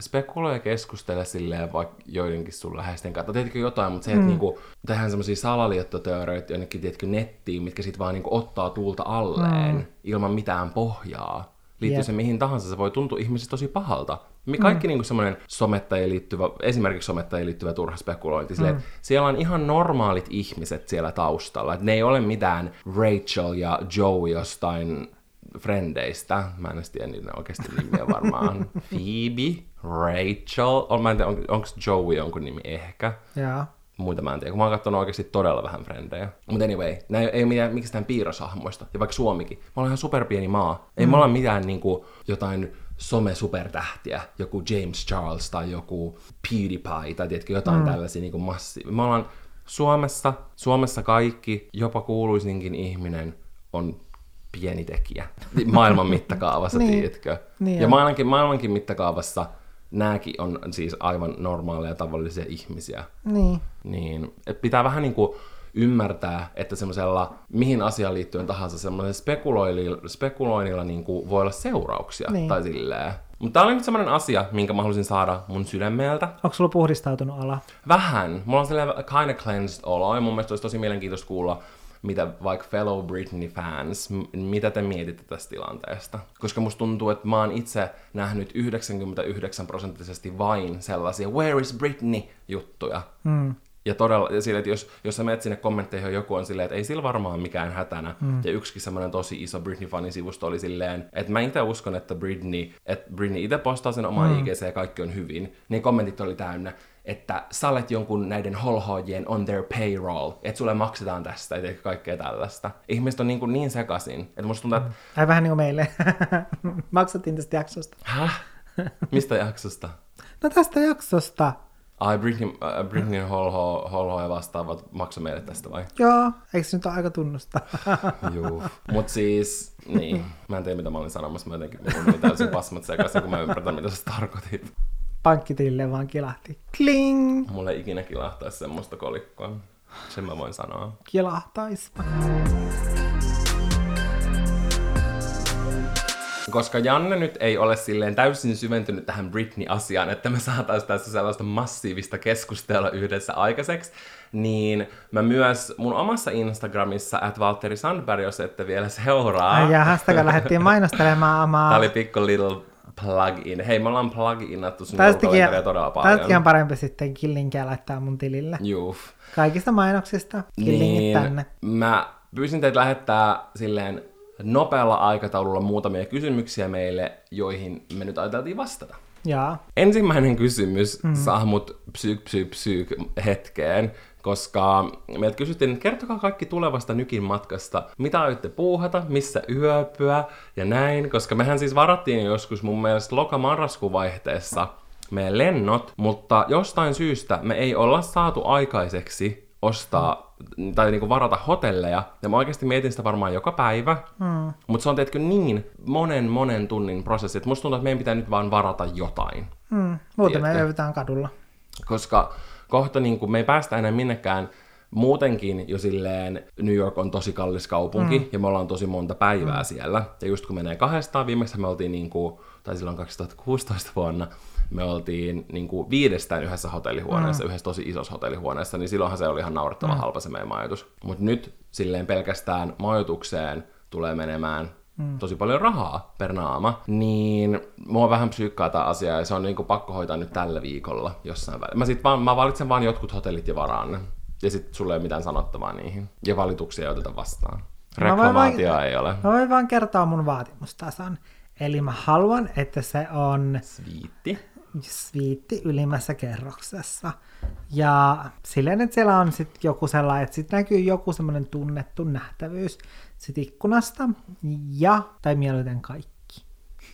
spekuloi ja keskustele silleen vaikka joidenkin sun läheisten kanssa. Teetkö jotain, mutta se, että mm. niinku, tehdään semmoisia salaliittoteorioita jonnekin, tiedätkö, nettiin, mitkä sitten vaan niinku ottaa tuulta alleen mm. ilman mitään pohjaa. Liittyy yep. se mihin tahansa, se voi tuntua ihmisistä tosi pahalta. Me kaikki mm. niin semmoinen somettajien liittyvä, esimerkiksi somettajien liittyvä turha spekulointi, mm. että siellä on ihan normaalit ihmiset siellä taustalla. Että ne ei ole mitään Rachel ja Joe jostain frendeistä. Mä en tiedä niiden oikeasti nimiä varmaan. Phoebe, Rachel, on, mä en tiedä, on, onko Joey jonkun nimi ehkä. Yeah muita mä en tiedä, kun mä oon katsonut oikeasti todella vähän frendejä. Mutta anyway, nämä ei ole mitään mikään piirroshahmoista, ja vaikka Suomikin. Me ollaan ihan superpieni maa. Ei mm. me olla mitään niin kuin, jotain some-supertähtiä, joku James Charles tai joku PewDiePie tai tiedätkö, jotain mm. tällaisia niin massi. Me ollaan Suomessa, Suomessa kaikki, jopa kuuluisinkin ihminen on pieni tekijä maailman mittakaavassa, niin. tiedätkö? Niin ja maailmankin, maailmankin mittakaavassa nämäkin on siis aivan normaaleja tavallisia ihmisiä. Niin. Niin, pitää vähän niin kuin ymmärtää, että semmoisella, mihin asiaan liittyen tahansa, semmoisella spekuloinnilla, spekuloinnilla niin kuin voi olla seurauksia niin. tai silleen. Mutta tämä oli nyt semmoinen asia, minkä mä halusin saada mun sydämeltä. Onko sulla puhdistautunut ala? Vähän. Mulla on sellainen kind of cleansed olo, ja mun mielestä olisi tosi mielenkiintoista kuulla, mitä vaikka fellow Britney fans, mitä te mietitte tästä tilanteesta? Koska musta tuntuu, että mä oon itse nähnyt 99 prosenttisesti vain sellaisia Where is Britney juttuja. Mm. Ja todella, ja sille, että jos, jos sä menet sinne kommentteihin joku on silleen, että ei sillä varmaan mikään hätänä. Mm. Ja yksikin semmoinen tosi iso Britney-fanin sivusto oli silleen, että mä itse uskon, että Britney, että Britney itse postaa sen oman mm. IGC ja kaikki on hyvin. Niin kommentit oli täynnä, että sä olet jonkun näiden holhoajien on their payroll, että sulle maksetaan tästä ja kaikkea tällaista. Ihmiset on niin, kuin niin sekaisin, että musta tuntuu, että... Ai vähän niin kuin meille. Maksattiin tästä jaksosta. Häh? Mistä jaksosta? No tästä jaksosta. Ai, Britney, äh, Britney Holho, Holho ja vastaavat maksoi meille tästä vai? Joo, eikö se nyt ole aika tunnusta? Juu, mut siis, niin, mä en tiedä mitä mä olin sanomassa, mä jotenkin mä olin täysin pasmat sekaisin, kun mä ymmärrän mitä sä tarkoitit. Pankkitilille vaan kilahti. Kling! Mulle ei ikinä kilahtaisi semmoista kolikkoa. Sen mä voin sanoa. Kilahtaispa. Koska Janne nyt ei ole silleen täysin syventynyt tähän Britney-asiaan, että me saataisiin tässä sellaista massiivista keskustelua yhdessä aikaiseksi, niin mä myös mun omassa Instagramissa, at Valtteri Sandberg, jos ette vielä seuraa. Ai ja hastakaan lähdettiin mainostelemaan omaa. Tää oli pikku little plug-in. Hei, me ollaan plug-inattu sun todella paljon. Tästäkin on parempi sitten killinkiä laittaa mun tilille. Juu. Kaikista mainoksista killingit niin, tänne. Mä pyysin teitä lähettää silleen nopealla aikataululla muutamia kysymyksiä meille, joihin me nyt ajateltiin vastata. Jaa. Ensimmäinen kysymys mm. saa mut psyyk, psyyk, psyyk hetkeen, koska meiltä kysyttiin, että kertokaa kaikki tulevasta nykin matkasta, mitä aiotte puuhata, missä yöpyä ja näin, koska mehän siis varattiin joskus mun mielestä loka-marraskuun vaihteessa meidän lennot, mutta jostain syystä me ei olla saatu aikaiseksi ostaa tai niinku varata hotelleja. Ja mä oikeasti mietin sitä varmaan joka päivä. Mm. Mutta se on teetkö niin monen monen tunnin prosessi, että musta tuntuu, että meidän pitää nyt vaan varata jotain. Mm. Muuten me öyvytään kadulla. Koska kohta niin kuin, me ei päästä enää minnekään muutenkin jo silleen New York on tosi kallis kaupunki mm. ja me ollaan tosi monta päivää mm. siellä. Ja just kun menee kahdestaan, viimeksi me oltiin niin kuin, tai silloin 2016 vuonna, me oltiin niin kuin viidestään yhdessä hotellihuoneessa, mm. yhdessä tosi isossa hotellihuoneessa, niin silloinhan se oli ihan naurettava mm. halpa se meidän majoitus. Mutta nyt silleen pelkästään majoitukseen tulee menemään mm. tosi paljon rahaa per naama, niin mua vähän psyykkaa tämä asia ja se on niinku pakko hoitaa nyt tällä viikolla jossain väliin. Mä, sit vaan, mä valitsen vaan jotkut hotellit ja varaan. Ja sitten sulle ei ole mitään sanottavaa niihin. Ja valituksia ei oteta vastaan. Reklamaatio ei ole. Mä voin vaan kertoa mun vaatimustason. Eli mä haluan, että se on... Sviitti. Sviitti ylimmässä kerroksessa. Ja silleen, että siellä on sitten joku sellainen, että sitten näkyy joku semmoinen tunnettu nähtävyys sit ikkunasta. Ja, tai mieluiten kaikki.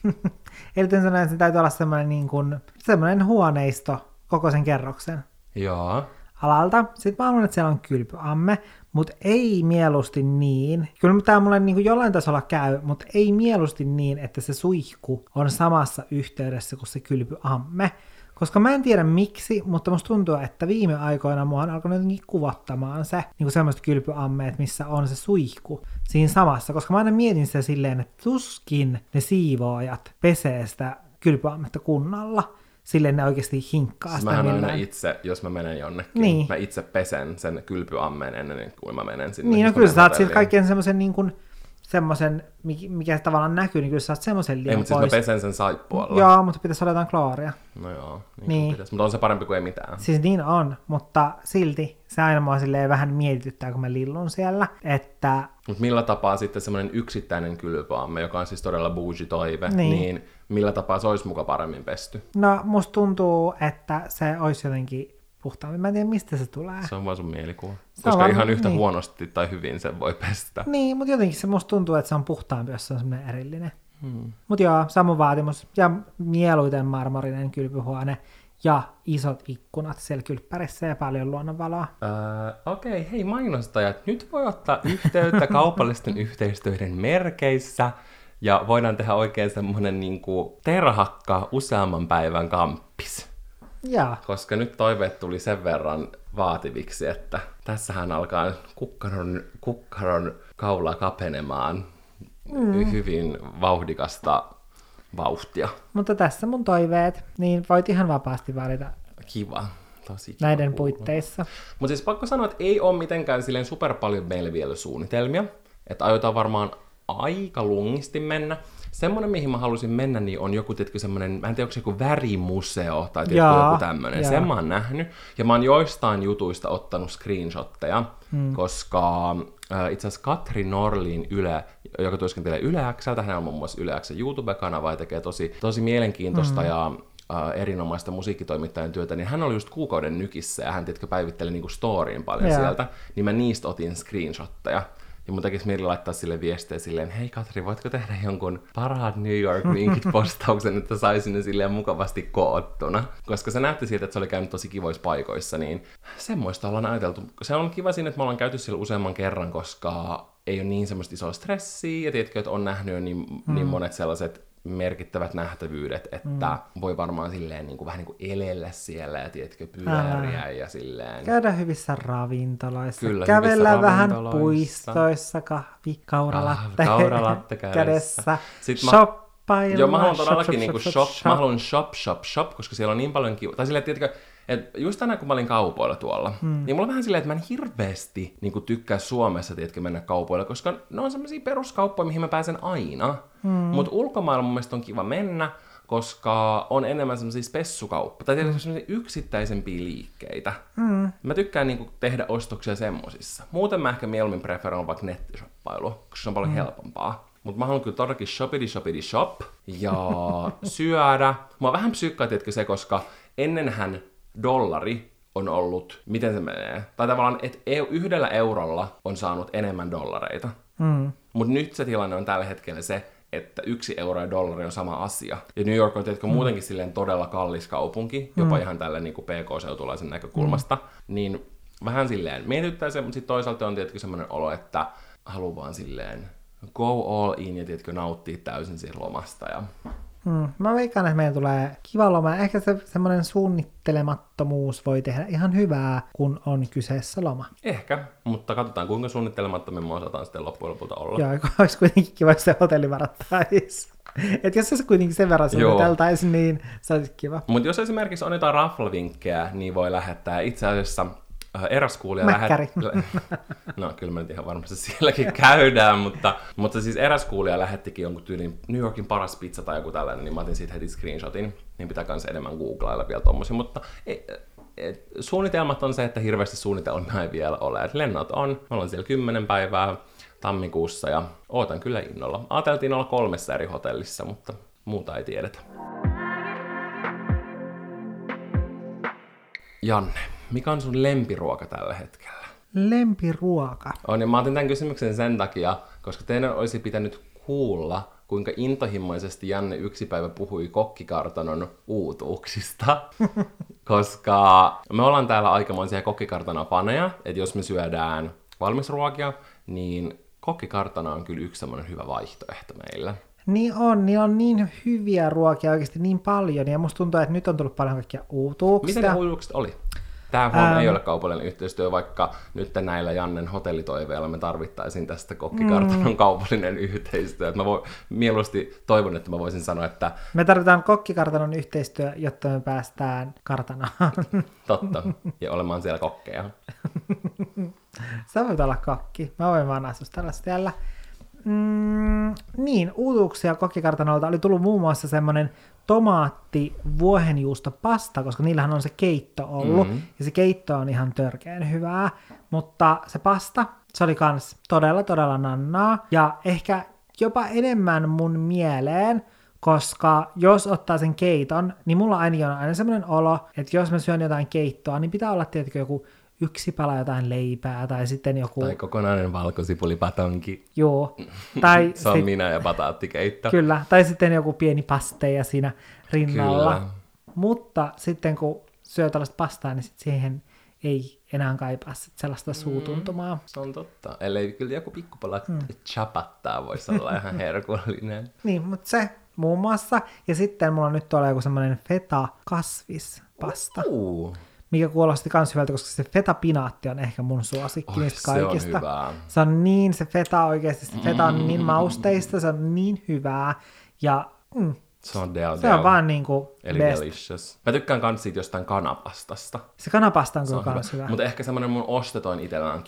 Eli sanoen, että se täytyy olla semmoinen, niin kuin, semmoinen huoneisto koko sen kerroksen. Joo alalta. Sitten mä haluan, että siellä on kylpyamme, mutta ei mieluusti niin. Kyllä tämä mulle niin kuin jollain tasolla käy, mutta ei mieluusti niin, että se suihku on samassa yhteydessä kuin se kylpyamme. Koska mä en tiedä miksi, mutta musta tuntuu, että viime aikoina mua on alkanut jotenkin kuvattamaan se niin kuin kylpyammeet, missä on se suihku siinä samassa. Koska mä aina mietin sitä silleen, että tuskin ne siivoojat pesee sitä kylpyammetta kunnalla silleen ne oikeasti hinkkaa siis sitä aina itse, jos mä menen jonnekin, niin. mä itse pesen sen kylpyammeen ennen kuin mä menen sinne. Niin, no kyllä sä saat siltä kaikkien semmoisen niin kuin, semmoisen, mikä tavallaan näkyy, niin kyllä sä saat semmoisen liian Ei, mutta siis mä pesen sen saippualla. Joo, mutta pitäisi olla jotain klaaria. No joo, niin, niin. Pitäisi. mutta on se parempi kuin ei mitään. Siis niin on, mutta silti se aina mua silleen vähän mietityttää, kun mä lillun siellä, että... Mutta millä tapaa sitten semmoinen yksittäinen kylpyamme, joka on siis todella bougie toive, niin, niin millä tapaa se olisi muka paremmin pesty? No, musta tuntuu, että se olisi jotenkin puhtaampi. Mä en tiedä, mistä se tulee. Se on vaan sun mielikuva. Se Koska ihan yhtä niin. huonosti tai hyvin se voi pestä. Niin, mutta jotenkin se musta tuntuu, että se on puhtaampi, jos se on semmoinen erillinen. Hmm. Mutta joo, sama vaatimus. Ja mieluiten marmorinen kylpyhuone ja isot ikkunat siellä kylppärissä ja paljon luonnonvaloa. Öö, Okei, okay, hei mainostajat, nyt voi ottaa yhteyttä kaupallisten yhteistyöiden merkeissä ja voidaan tehdä oikein semmoinen niin terhakka useamman päivän kamppis. Ja. Koska nyt toiveet tuli sen verran vaativiksi, että tässähän alkaa kukkaron, kukkaron kaula kapenemaan mm. hyvin vauhdikasta vauhtia. Mutta tässä mun toiveet, niin voit ihan vapaasti valita. Kiva. Tosi kiva näiden kuulla. puitteissa. Mutta siis pakko sanoa, että ei ole mitenkään silleen super paljon meillä vielä suunnitelmia. Että aiotaan varmaan aika lungisti mennä. Semmoinen, mihin mä halusin mennä, niin on joku, tietkö semmoinen, mä en tiedä, onko se joku värimuseo tai tietkö, joku tämmöinen. Sen mä oon nähnyt. Ja mä oon joistain jutuista ottanut screenshotteja, hmm. koska äh, itse asiassa Katri Norlin Yle, joka työskentelee Yle Xltä, hän on muun muassa Yle X YouTube-kanava ja tekee tosi, tosi mielenkiintoista hmm. ja äh, erinomaista musiikkitoimittajan työtä, niin hän oli just kuukauden nykissä ja hän tietkö päivitteli niinku storyin paljon yeah. sieltä, niin mä niistä otin screenshotteja. Ja mun tekisi mieli laittaa sille viestejä silleen, hei Katri, voitko tehdä jonkun parhaat New York vinkit postauksen, että saisin ne silleen mukavasti koottuna. Koska se näytti siltä, että se oli käynyt tosi kivoissa paikoissa, niin semmoista ollaan ajateltu. Se on kiva siinä, että me ollaan käyty siellä useamman kerran, koska ei ole niin semmoista isoa stressiä, ja tiedätkö, että on nähnyt jo niin, mm. niin monet sellaiset merkittävät nähtävyydet, että mm. voi varmaan silleen niin kuin, vähän niin kuin elellä siellä ja tiedätkö, pyöriä Ää. ja silleen. Käydä hyvissä ravintoloissa, Kyllä, kävellä hyvissä vähän puistoissa, kahvi, kauralatte, ah, kauralatte kädessä, Sitten shoppailla. Joo, mä haluan todellakin shop, niin shop, shop, shop, mä haluan shop, shop, shop, koska siellä on niin paljon kiva. Tai silleen, tiedätkö, et just tänään kun mä olin kaupoilla tuolla, hmm. niin mulla on vähän silleen, että mä en hirveästi niin tykkää Suomessa, tiedätkö, mennä kaupoilla, koska ne on semmoisia peruskauppoja, mihin mä pääsen aina. Hmm. Mutta ulkomailla mun mielestä on kiva mennä, koska on enemmän semmoisia spessukauppa, tai tietysti semmoisia yksittäisempiä liikkeitä. Mm. Mä tykkään niinku tehdä ostoksia semmosissa. Muuten mä ehkä mieluummin preferoin vaikka nettishoppailu, koska se on paljon mm. helpompaa. Mutta mä haluan kyllä todellakin shopidi shopidi shop ja syödä. Mä vähän psykkaa, se, koska ennenhän dollari on ollut, miten se menee? Tai tavallaan, että yhdellä eurolla on saanut enemmän dollareita. Mm. Mutta nyt se tilanne on tällä hetkellä se, että yksi euro ja dollari on sama asia. Ja New York on tietenkin mm. muutenkin silleen todella kallis kaupunki, jopa mm. ihan tälle niin kuin PK-seutulaisen näkökulmasta. Mm. Niin vähän silleen mietittää se, mutta sitten toisaalta on tietenkin semmoinen olo, että haluaa vaan silleen go all in ja tietenkin nauttia täysin siitä lomasta. Ja Hmm. Mä veikkaan, että meidän tulee kiva loma. Ehkä se semmoinen suunnittelemattomuus voi tehdä ihan hyvää, kun on kyseessä loma. Ehkä, mutta katsotaan kuinka suunnittelemattomin me osataan sitten loppujen lopulta olla. Joo, olisi kuitenkin kiva, jos se hotelli varattaisi. Että jos se kuitenkin sen verran suunniteltaisiin, niin se olisi kiva. Mutta jos esimerkiksi on jotain raflavinkkejä, niin voi lähettää itse asiassa eräs kuulija Mäkkäri. Lähet... No kyllä mä nyt ihan varmasti sielläkin käydään, mutta, mutta siis eräs kuulija lähettikin jonkun tyylin New Yorkin paras pizza tai joku tällainen, niin mä otin siitä heti screenshotin, niin pitää kanssa enemmän googlailla vielä tommosia, mutta ei, et, suunnitelmat on se, että hirveästi suunnitelmia ei vielä ole. Et lennot on, mä olen siellä kymmenen päivää tammikuussa ja ootan kyllä innolla. Ajateltiin olla kolmessa eri hotellissa, mutta muuta ei tiedetä. Janne, mikä on sun lempiruoka tällä hetkellä? Lempiruoka? On, ja mä otin tämän kysymyksen sen takia, koska teidän olisi pitänyt kuulla, kuinka intohimoisesti Janne yksi päivä puhui kokkikartanon uutuuksista. koska me ollaan täällä aikamoisia kokkikartanon faneja, että jos me syödään valmisruokia, niin kokkikartana on kyllä yksi semmoinen hyvä vaihtoehto meillä. Niin on, niin on niin hyviä ruokia oikeasti niin paljon, ja musta tuntuu, että nyt on tullut paljon kaikkia uutuuksia. Mitä ne uutuukset oli? Tämä ähm. ei ole kaupallinen yhteistyö, vaikka nyt näillä Jannen hotellitoiveilla me tarvittaisiin tästä kokkikartanon mm. kaupallinen yhteistyö. Mä voin, mieluusti toivon, että mä voisin sanoa, että... Me tarvitaan kokkikartanon yhteistyö, jotta me päästään kartanoon. Totta, ja olemaan siellä kokkeja. Sä voit olla kokki. Mä voin vaan asustella siellä. Mm, niin, uutuuksia kokkikartanolta oli tullut muun muassa semmoinen tomaatti vuohenjuusto pasta, koska niillähän on se keitto ollut, mm-hmm. ja se keitto on ihan törkeän hyvää, mutta se pasta, se oli kans todella todella nannaa, ja ehkä jopa enemmän mun mieleen, koska jos ottaa sen keiton, niin mulla ainakin on aina semmoinen olo, että jos mä syön jotain keittoa, niin pitää olla tietenkin joku yksi pala jotain leipää tai sitten joku... Tai kokonainen valkosipulipatonki. Joo. Tai Se on sit... minä ja pataattikeitto. Kyllä, tai sitten joku pieni pasteja siinä rinnalla. Kyllä. Mutta sitten kun syö tällaista pastaa, niin sit siihen ei enää kaipaa sit sellaista mm, suutuntumaa. Se on totta. Ellei kyllä joku pikkupala mm. chapattaa voisi olla ihan herkullinen. niin, mutta se muun muassa. Ja sitten mulla nyt tulee joku semmoinen feta kasvispasta. Uh mikä kuulosti kans hyvältä, koska se feta-pinaatti on ehkä mun suosikki niistä kaikista. Se on, hyvää. se on niin, se feta oikeasti, se feta on niin mm. mausteista, se on niin hyvää. Ja mm, se on del, Se on vaan niinku Eli best. delicious. Mä tykkään kans siitä jostain kanapastasta. Se kanapasta on kyllä hyvä. hyvä. Mutta ehkä semmonen mun ostetoin itsellä on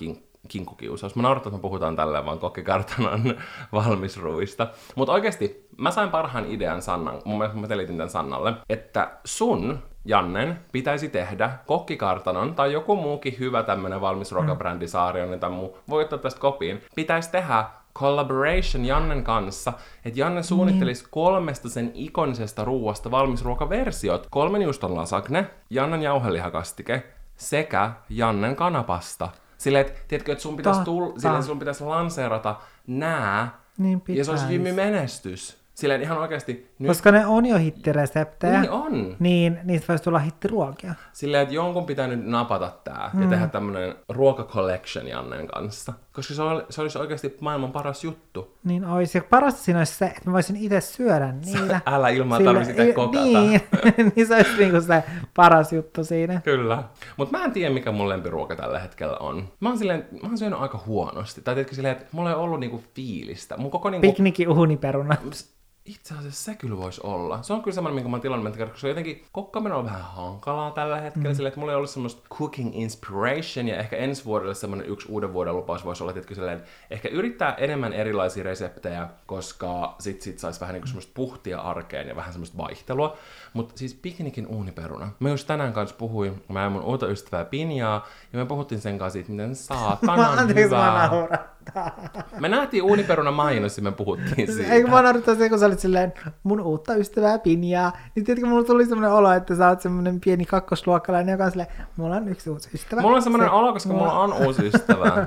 kinkkukiusaus. Mä naurattan, että me puhutaan tälleen vaan kokkikartanon valmisruuista. Mutta oikeasti mä sain parhaan idean Sannan, mun mielestä mä telitin tämän Sannalle, että sun Jannen pitäisi tehdä kokkikartanon tai joku muukin hyvä tämmönen valmis ruokabrändi Saarionen tai muu, voi ottaa tästä kopiin, pitäisi tehdä collaboration Jannen kanssa, että Janne suunnittelisi niin. kolmesta sen ikonisesta ruuasta valmisruokaversiot. Kolmen juuston lasagne, Jannen jauhelihakastike sekä Jannen kanapasta. Silleen, että tiedätkö, että sun pitäisi, tull, silleen, sun pitäisi lanseerata nää, niin ja se olisi menestys. Silleen ihan oikeasti... Nyt... Koska ne on jo hittireseptejä. Niin on. Niin niistä voisi tulla hittiruokia. Silleen, että jonkun pitää nyt napata tää mm. ja tehdä tämmönen ruokacollection Jannen kanssa. Koska se, oli, se olisi oikeasti maailman paras juttu. Niin olisi. Ja parasta siinä olisi se, että mä voisin itse syödä niitä. Älä ilman Sille... tarvitse sitä kokata. Niin, niin se olisi niinku se paras juttu siinä. Kyllä. Mutta mä en tiedä, mikä mun lempiruoka tällä hetkellä on. Mä oon, silleen, mä oon syönyt aika huonosti. Tai tiedätkö silleen, että mulla ei ollut niinku fiilistä. Mun koko niinku... Pikniki uuniperuna. Itse asiassa se kyllä voisi olla. Se on kyllä semmoinen, minkä mä oon tilannut, koska se on jotenkin, kokkaaminen on vähän hankalaa tällä hetkellä, mm. sillä että mulla ei ollut semmoista cooking inspiration, ja ehkä ensi vuodelle semmoinen yksi uuden vuoden lupaus voisi olla, että silleen, ehkä yrittää enemmän erilaisia reseptejä, koska sit, sit saisi vähän niin semmoista puhtia arkeen ja vähän semmoista vaihtelua. Mutta siis piknikin uuniperuna. Mä just tänään kanssa puhuin, mä ja mun uutta ystävää Pinjaa, ja me puhuttiin sen kanssa siitä, miten saatanan hyvää. Me nähtiin uuniperuna mainos ja me puhuttiin siitä. Eikö mä naurattaa se, kun sä olit silleen, mun uutta ystävää Pinjaa. Niin tiedätkö, mulla tuli semmoinen olo, että sä oot semmoinen pieni kakkosluokkalainen, joka on silleen, mulla on yksi uusi ystävä. Mulla on semmoinen olo, koska mulla on uusi ystävä.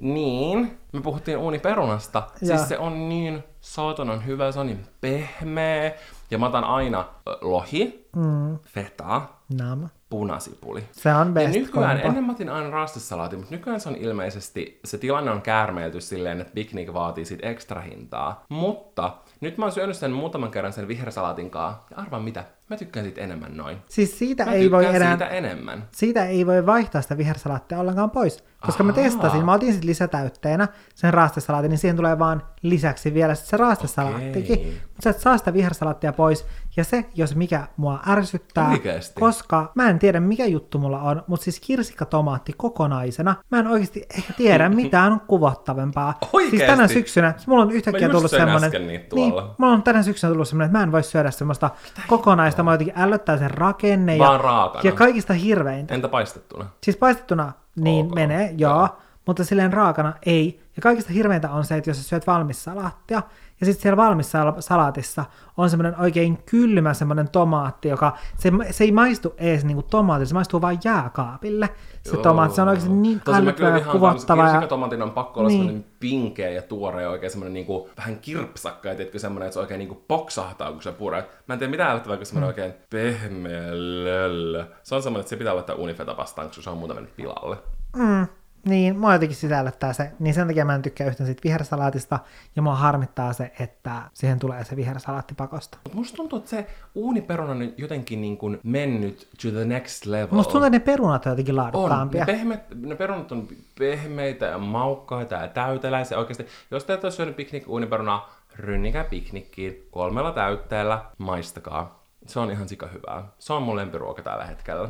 Niin, me puhuttiin uuniperunasta. Ja. Siis se on niin saatanan hyvä, se on niin pehmeä. Ja mä otan aina lohi, mm. feta, Nama. Punasipuli. Se on best Ja nykyään, kompo. ennen mä otin aina raastesalaati, mutta nykyään se on ilmeisesti, se tilanne on käärmeilty silleen, että piknik vaatii siitä ekstra hintaa. Mutta nyt mä oon syönyt sen muutaman kerran sen vihreäsalaatin kanssa, ja arvaa mitä, Mä tykkään siitä enemmän noin. Siis siitä mä ei voi enää... siitä enemmän. Siitä ei voi vaihtaa sitä vihersalaattia ollenkaan pois. Koska Ahaa. mä testasin, mä otin sitten lisätäytteenä sen raastesalaatin, niin siihen tulee vaan lisäksi vielä sit se raastesalaattikin. Okay. Mutta sä et saa sitä vihersalaattia pois. Ja se, jos mikä mua ärsyttää, Oikeesti? koska mä en tiedä mikä juttu mulla on, mutta siis kirsikkatomaatti kokonaisena, mä en oikeasti ehkä tiedä mitään kuvottavampaa. Oikeesti? Siis tänä syksynä, mulla on yhtäkkiä tullut semmoinen, niin, mulla on tänä syksynä tullut semmoinen, että mä en voi syödä semmoista kokonaista Mä jotenkin ällöttää sen rakenne. Vaan ja, raakana. ja kaikista hirveintä. Entä paistettuna? Siis paistettuna niin okay. menee, joo, joo, mutta silleen raakana ei. Ja kaikista hirveintä on se, että jos sä syöt valmis salaattia, ja sitten siellä valmissa salaatissa on semmoinen oikein kylmä semmoinen tomaatti, joka, se, se ei maistu edes niinku tomaatille, se maistuu vain jääkaapille. Se Joo. tomaatti, se on oikein niin älykkää ja kuvottava. Ja... tomaatin on pakko olla niin. semmoinen pinkeä ja tuore ja oikein semmoinen niinku, vähän kirpsakka, ja tiedätkö semmoinen, että se oikein niinku poksahtaa, kun se puree. Mä en tiedä mitä ällättävää, kun semmoinen mm. oikein pehmeä löllö. Se on semmoinen, että se pitää laittaa unifeta vastaan, koska se on muuta mennyt pilalle. Mm. Niin, mua jotenkin sisällyttää se, niin sen takia mä en tykkää yhtään siitä vihersalaatista, ja mua harmittaa se, että siihen tulee se vihersalaatti pakosta. Musta tuntuu, että se uuniperuna on jotenkin niin kuin mennyt to the next level. Musta tuntuu, että ne perunat on jotenkin laadukkaampia. On, ne, pehmeät, ne perunat on pehmeitä ja maukkaita ja täyteläisiä oikeasti. Jos te ette ole syönyt piknik uuniperunaa, rynnikää piknikkiin kolmella täytteellä, maistakaa. Se on ihan sika hyvää. Se on mun lempiruoka tällä hetkellä.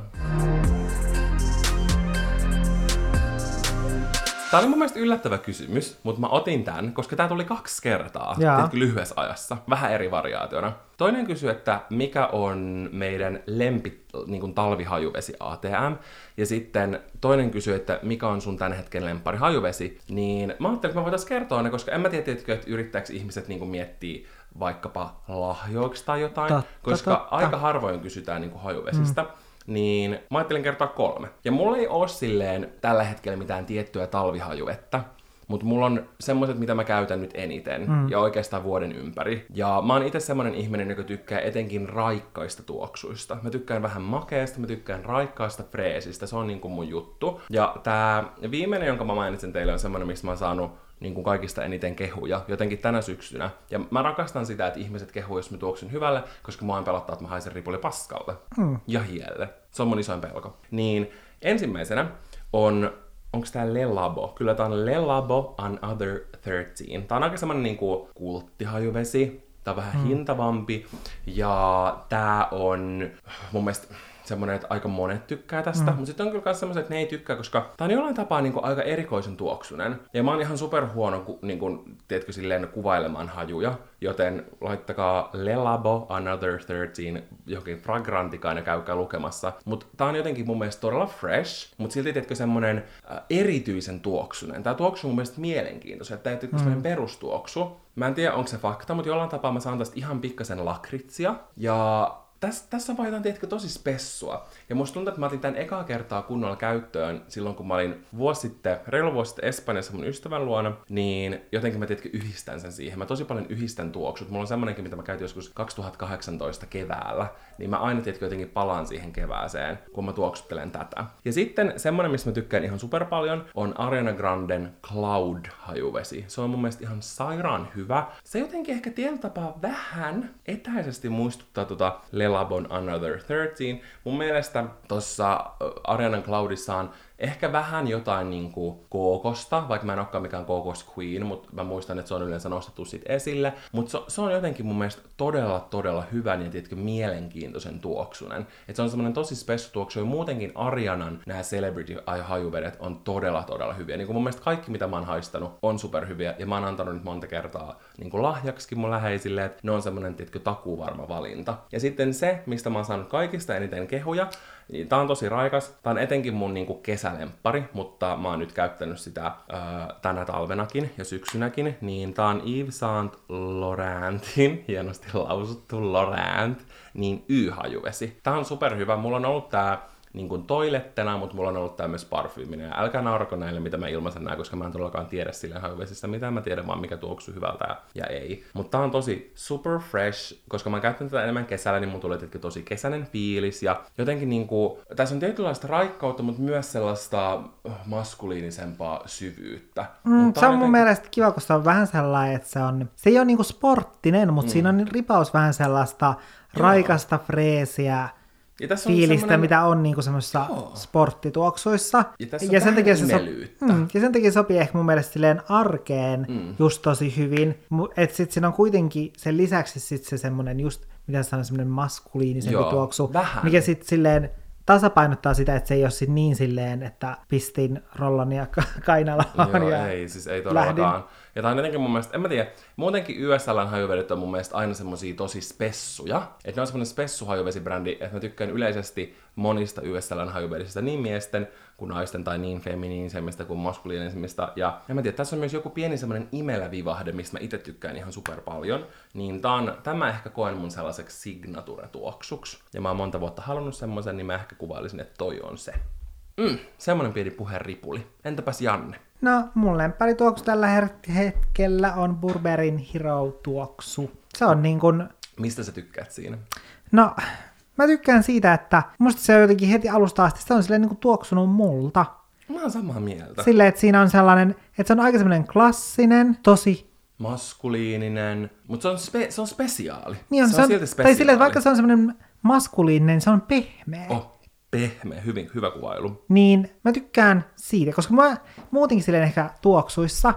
Tämä oli mun mielestä yllättävä kysymys, mutta mä otin tämän, koska tämä tuli kaksi kertaa tiedätkö, lyhyessä ajassa, vähän eri variaationa. Toinen kysyy, että mikä on meidän lempi niin kuin talvihajuvesi ATM, ja sitten toinen kysyy, että mikä on sun tämän hetken lempari hajuvesi, niin mä ajattelin, että mä voitaisiin kertoa ne, koska en mä tiedä, että yrittääkö ihmiset niin kuin miettiä vaikkapa lahjoiksi tai jotain, totta, koska totta. aika harvoin kysytään niin kuin hajuvesistä. Mm niin mä ajattelin kertoa kolme. Ja mulla ei ole silleen tällä hetkellä mitään tiettyä talvihajuetta, mutta mulla on semmoiset, mitä mä käytän nyt eniten, mm. ja oikeastaan vuoden ympäri. Ja mä oon itse semmoinen ihminen, joka tykkää etenkin raikkaista tuoksuista. Mä tykkään vähän makeasta, mä tykkään raikkaasta freesistä, se on niin kuin mun juttu. Ja tää viimeinen, jonka mä mainitsen teille, on semmoinen, mistä mä oon saanut niin kuin kaikista eniten kehuja, jotenkin tänä syksynä. Ja mä rakastan sitä, että ihmiset kehuu, jos mä tuoksun hyvälle, koska mua pelottaa, että mä haisen ripuli paskalle mm. ja hielle. Se on mun isoin pelko. Niin ensimmäisenä on, onko tää Le Labo? Kyllä tää on Le Labo Another 13. Tää on aika semmonen niinku kulttihajuvesi. Tää on vähän mm. hintavampi. Ja tää on mun mielestä semmoinen, että aika monet tykkää tästä, mm. mutta sitten on kyllä myös semmoiset, että ne ei tykkää, koska tämä on jollain tapaa niin kuin, aika erikoisen tuoksunen. Ja mä oon ihan superhuono, ku, niin kuin, tiedätkö, silleen kuvailemaan hajuja, joten laittakaa Lelabo Another 13 johonkin fragrantikaan ja käykää lukemassa. Mutta tää on jotenkin mun mielestä todella fresh, mutta silti tiedätkö semmonen äh, erityisen tuoksunen. Tää tuoksu mun mielestä mielenkiintoinen, että tää ei mm. perustuoksu. Mä en tiedä, onko se fakta, mutta jollain tapaa mä saan tästä ihan pikkasen lakritsia. Ja tässä, tässä vaiheessa tiedätkö, tosi spessua. Ja musta tuntuu, että mä otin tämän ekaa kertaa kunnolla käyttöön silloin, kun mä olin vuosi sitten, reilu vuosi sitten Espanjassa mun ystävän luona, niin jotenkin mä tiedätkö, yhdistän sen siihen. Mä tosi paljon yhdistän tuoksut. Mulla on semmonenkin, mitä mä käytin joskus 2018 keväällä, niin mä aina tiedätkö, jotenkin palaan siihen kevääseen, kun mä tuoksuttelen tätä. Ja sitten semmonen, mistä mä tykkään ihan super paljon, on Ariana Granden Cloud-hajuvesi. Se on mun mielestä ihan sairaan hyvä. Se jotenkin ehkä tietyllä tapaa vähän etäisesti muistuttaa tota Lelabon Another 13. Mun mielestä tossa Arianan Cloudissa on ehkä vähän jotain niin kuin kookosta, vaikka mä en olekaan mikään kookos queen, mutta mä muistan, että se on yleensä nostettu sit esille. Mutta se, se, on jotenkin mun mielestä todella, todella hyvän ja tietkö mielenkiintoisen tuoksunen. Että se on semmoinen tosi spessu tuoksu, ja muutenkin Arianan nämä celebrity hajuvedet on todella, todella hyviä. Niin kuin mun mielestä kaikki, mitä mä oon haistanut, on superhyviä, ja mä oon antanut nyt monta kertaa niin kuin lahjaksi mun läheisille, että ne on semmoinen, tietkö, takuvarma valinta. Ja sitten se, mistä mä oon saanut kaikista eniten kehuja, niin tää on tosi raikas. Tää on etenkin mun niinku kesälempari, mutta mä oon nyt käyttänyt sitä öö, tänä talvenakin ja syksynäkin. Niin tää on Yves Saint Laurentin, hienosti lausuttu Laurent, niin Y-hajuvesi. Tää on superhyvä. Mulla on ollut tää niin kuin toilettena, mutta mulla on ollut tää myös parfyyminen. Ja älkää naurako näille, mitä mä ilmaisen nää, koska mä en todellakaan tiedä sille hajuvesistä, mitä mä tiedän, vaan mikä tuoksuu hyvältä ja ei. Mutta tää on tosi super fresh, koska mä oon käyttänyt tätä enemmän kesällä, niin mun tulee tietenkin tosi kesäinen fiilis. Ja jotenkin niinku, tässä on tietynlaista raikkautta, mutta myös sellaista maskuliinisempaa syvyyttä. Mm, se on jotenkin... mun mielestä kiva, koska se on vähän sellainen, että se on, se ei ole niinku sporttinen, mutta mm. siinä on ripaus vähän sellaista raikasta freesiä, ja tässä on fiilistä, semmoinen... mitä on niinku semmoisissa sporttituoksuissa. Ja, tässä ja, sen takia se so... mm, ja sen takia sopii ehkä mun mielestä silleen arkeen mm. just tosi hyvin. Että sit siinä on kuitenkin sen lisäksi sit se semmoinen just, mitä sanoa, semmoinen maskuliinisempi Joo, tuoksu. Vähän. Mikä sitten silleen tasapainottaa sitä, että se ei ole sit niin silleen, että pistin rollon ja kainalaan Joo, ja ei, siis ei todellakaan. Lähdin. Ja tämä on jotenkin mun mielestä, en mä tiedä, muutenkin YSLn hajuvedet on mun mielestä aina semmosia tosi spessuja. Että ne on semmoinen spessuhajuvesibrändi, että mä tykkään yleisesti monista YSLn hajuvedistä niin miesten kuin naisten tai niin feminiinisemmistä kuin maskuliinisemmista. Ja en mä tiedä, tässä on myös joku pieni semmoinen imelä vivahde, mistä mä itse tykkään ihan super paljon. Niin tää on, tämä ehkä koen mun sellaiseksi signature-tuoksuksi. Ja mä oon monta vuotta halunnut semmoisen, niin mä ehkä kuvailisin, että toi on se. Mm, semmonen pieni ripuli. Entäpäs Janne? No, mun lempärituoksu tällä hetkellä on Burberin Hero tuoksu. Se on niin kuin... Mistä sä tykkäät siinä? No, mä tykkään siitä, että musta se on jotenkin heti alusta asti, se on silleen niin kuin tuoksunut multa. Mä oon samaa mieltä. Silleen, että siinä on sellainen, että se on aika semmoinen klassinen, tosi maskuliininen, mutta se on, spe, se on spesiaali. Niin on, se, se on, on silti spesiaali. Tai silleen, että vaikka se on semmoinen maskuliininen, se on pehmeä. Oh, pehmeä, hyvin, hyvä kuvailu. Niin mä tykkään siitä, koska mä muutenkin silleen ehkä tuoksuissa,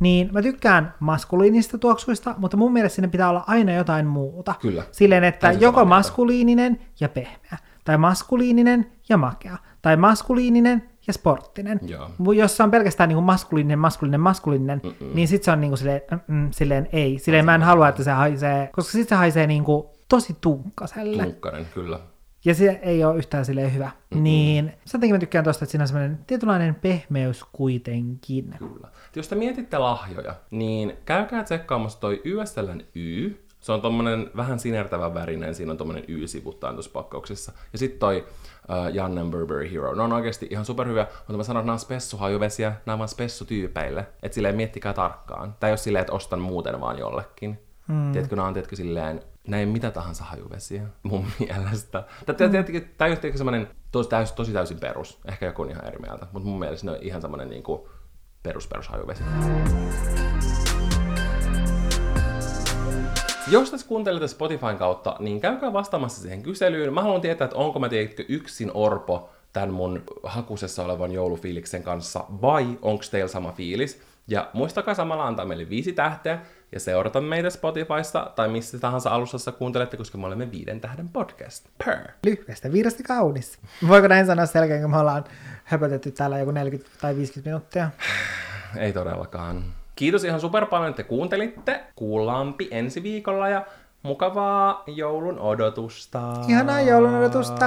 niin mä tykkään maskuliinista tuoksuista, mutta mun mielestä sinne pitää olla aina jotain muuta. Kyllä. Silleen, että Täysin joko maskuliininen ja pehmeä, tai maskuliininen ja makea, tai maskuliininen ja sporttinen. Joo. Jos se on pelkästään niin kuin maskuliininen, maskuliininen, maskuliininen, Mm-mm. niin sit se on niin kuin silleen, mm, silleen ei. Silleen mä en halua, että se haisee, koska sit se haisee niin kuin tosi tunkkaselle. Tunkkainen, kyllä. Ja se ei ole yhtään silleen hyvä. Mm-hmm. Niin sen takia mä tykkään tosta, että siinä on semmoinen tietynlainen pehmeys kuitenkin. Kyllä. Jos te mietitte lahjoja, niin käykää tsekkaamassa toi YSLn Y. Se on tommonen vähän sinertävä värinen, siinä on tommonen Y-sivuttain tuossa pakkauksessa. Ja sitten toi uh, Jannen Burberry Hero. Ne on oikeasti ihan superhyviä, mutta mä sanon, että nämä on spessuhajuvesiä, nämä on vaan spessutyypeille. Että silleen miettikää tarkkaan. Tai jos silleen, että ostan muuten vaan jollekin. Mm. Tiedätkö, nämä on tiedätkö, silleen näin mitä tahansa hajuvesiä mun mielestä. Tämä on tietenkin semmoinen tosi, täys, tosi täysin perus. Ehkä joku on ihan eri mieltä, mutta mun mielestä ne on ihan semmoinen niin kuin perus perus hajuvesi. Jos tässä kuuntelette Spotifyn kautta, niin käykää vastaamassa siihen kyselyyn. Mä haluan tietää, että onko mä tiedätkö yksin orpo tämän mun hakusessa olevan joulufiiliksen kanssa, vai onko teillä sama fiilis? Ja muistakaa samalla antaa meille viisi tähteä, ja seurata meitä Spotifysta tai missä tahansa alustassa kuuntelette, koska me olemme viiden tähden podcast. Per. Lyhyestä viidasta kaunis. Voiko näin sanoa selkeä, kun me ollaan höpötetty täällä joku 40 tai 50 minuuttia? Ei todellakaan. Kiitos ihan super paljon, että kuuntelitte. Kuullaanpi ensi viikolla ja mukavaa joulun odotusta. Ihanaa joulun odotusta.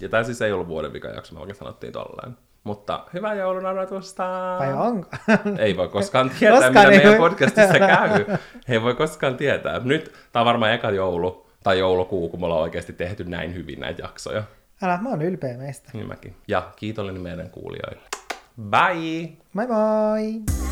Ja tämä siis ei ollut vuoden vika jakso, me oikein sanottiin tolleen. Mutta hyvää joulun odotusta. Vai onko? Ei voi koskaan tietää, koskaan mitä meidän voi. podcastissa käy. Ei voi koskaan tietää. Nyt tämä on varmaan eka joulu tai joulukuu, kun me ollaan oikeasti tehty näin hyvin näitä jaksoja. Älä, mä oon ylpeä meistä. Niin mäkin. Ja kiitollinen meidän kuulijoille. Bye! Bye bye!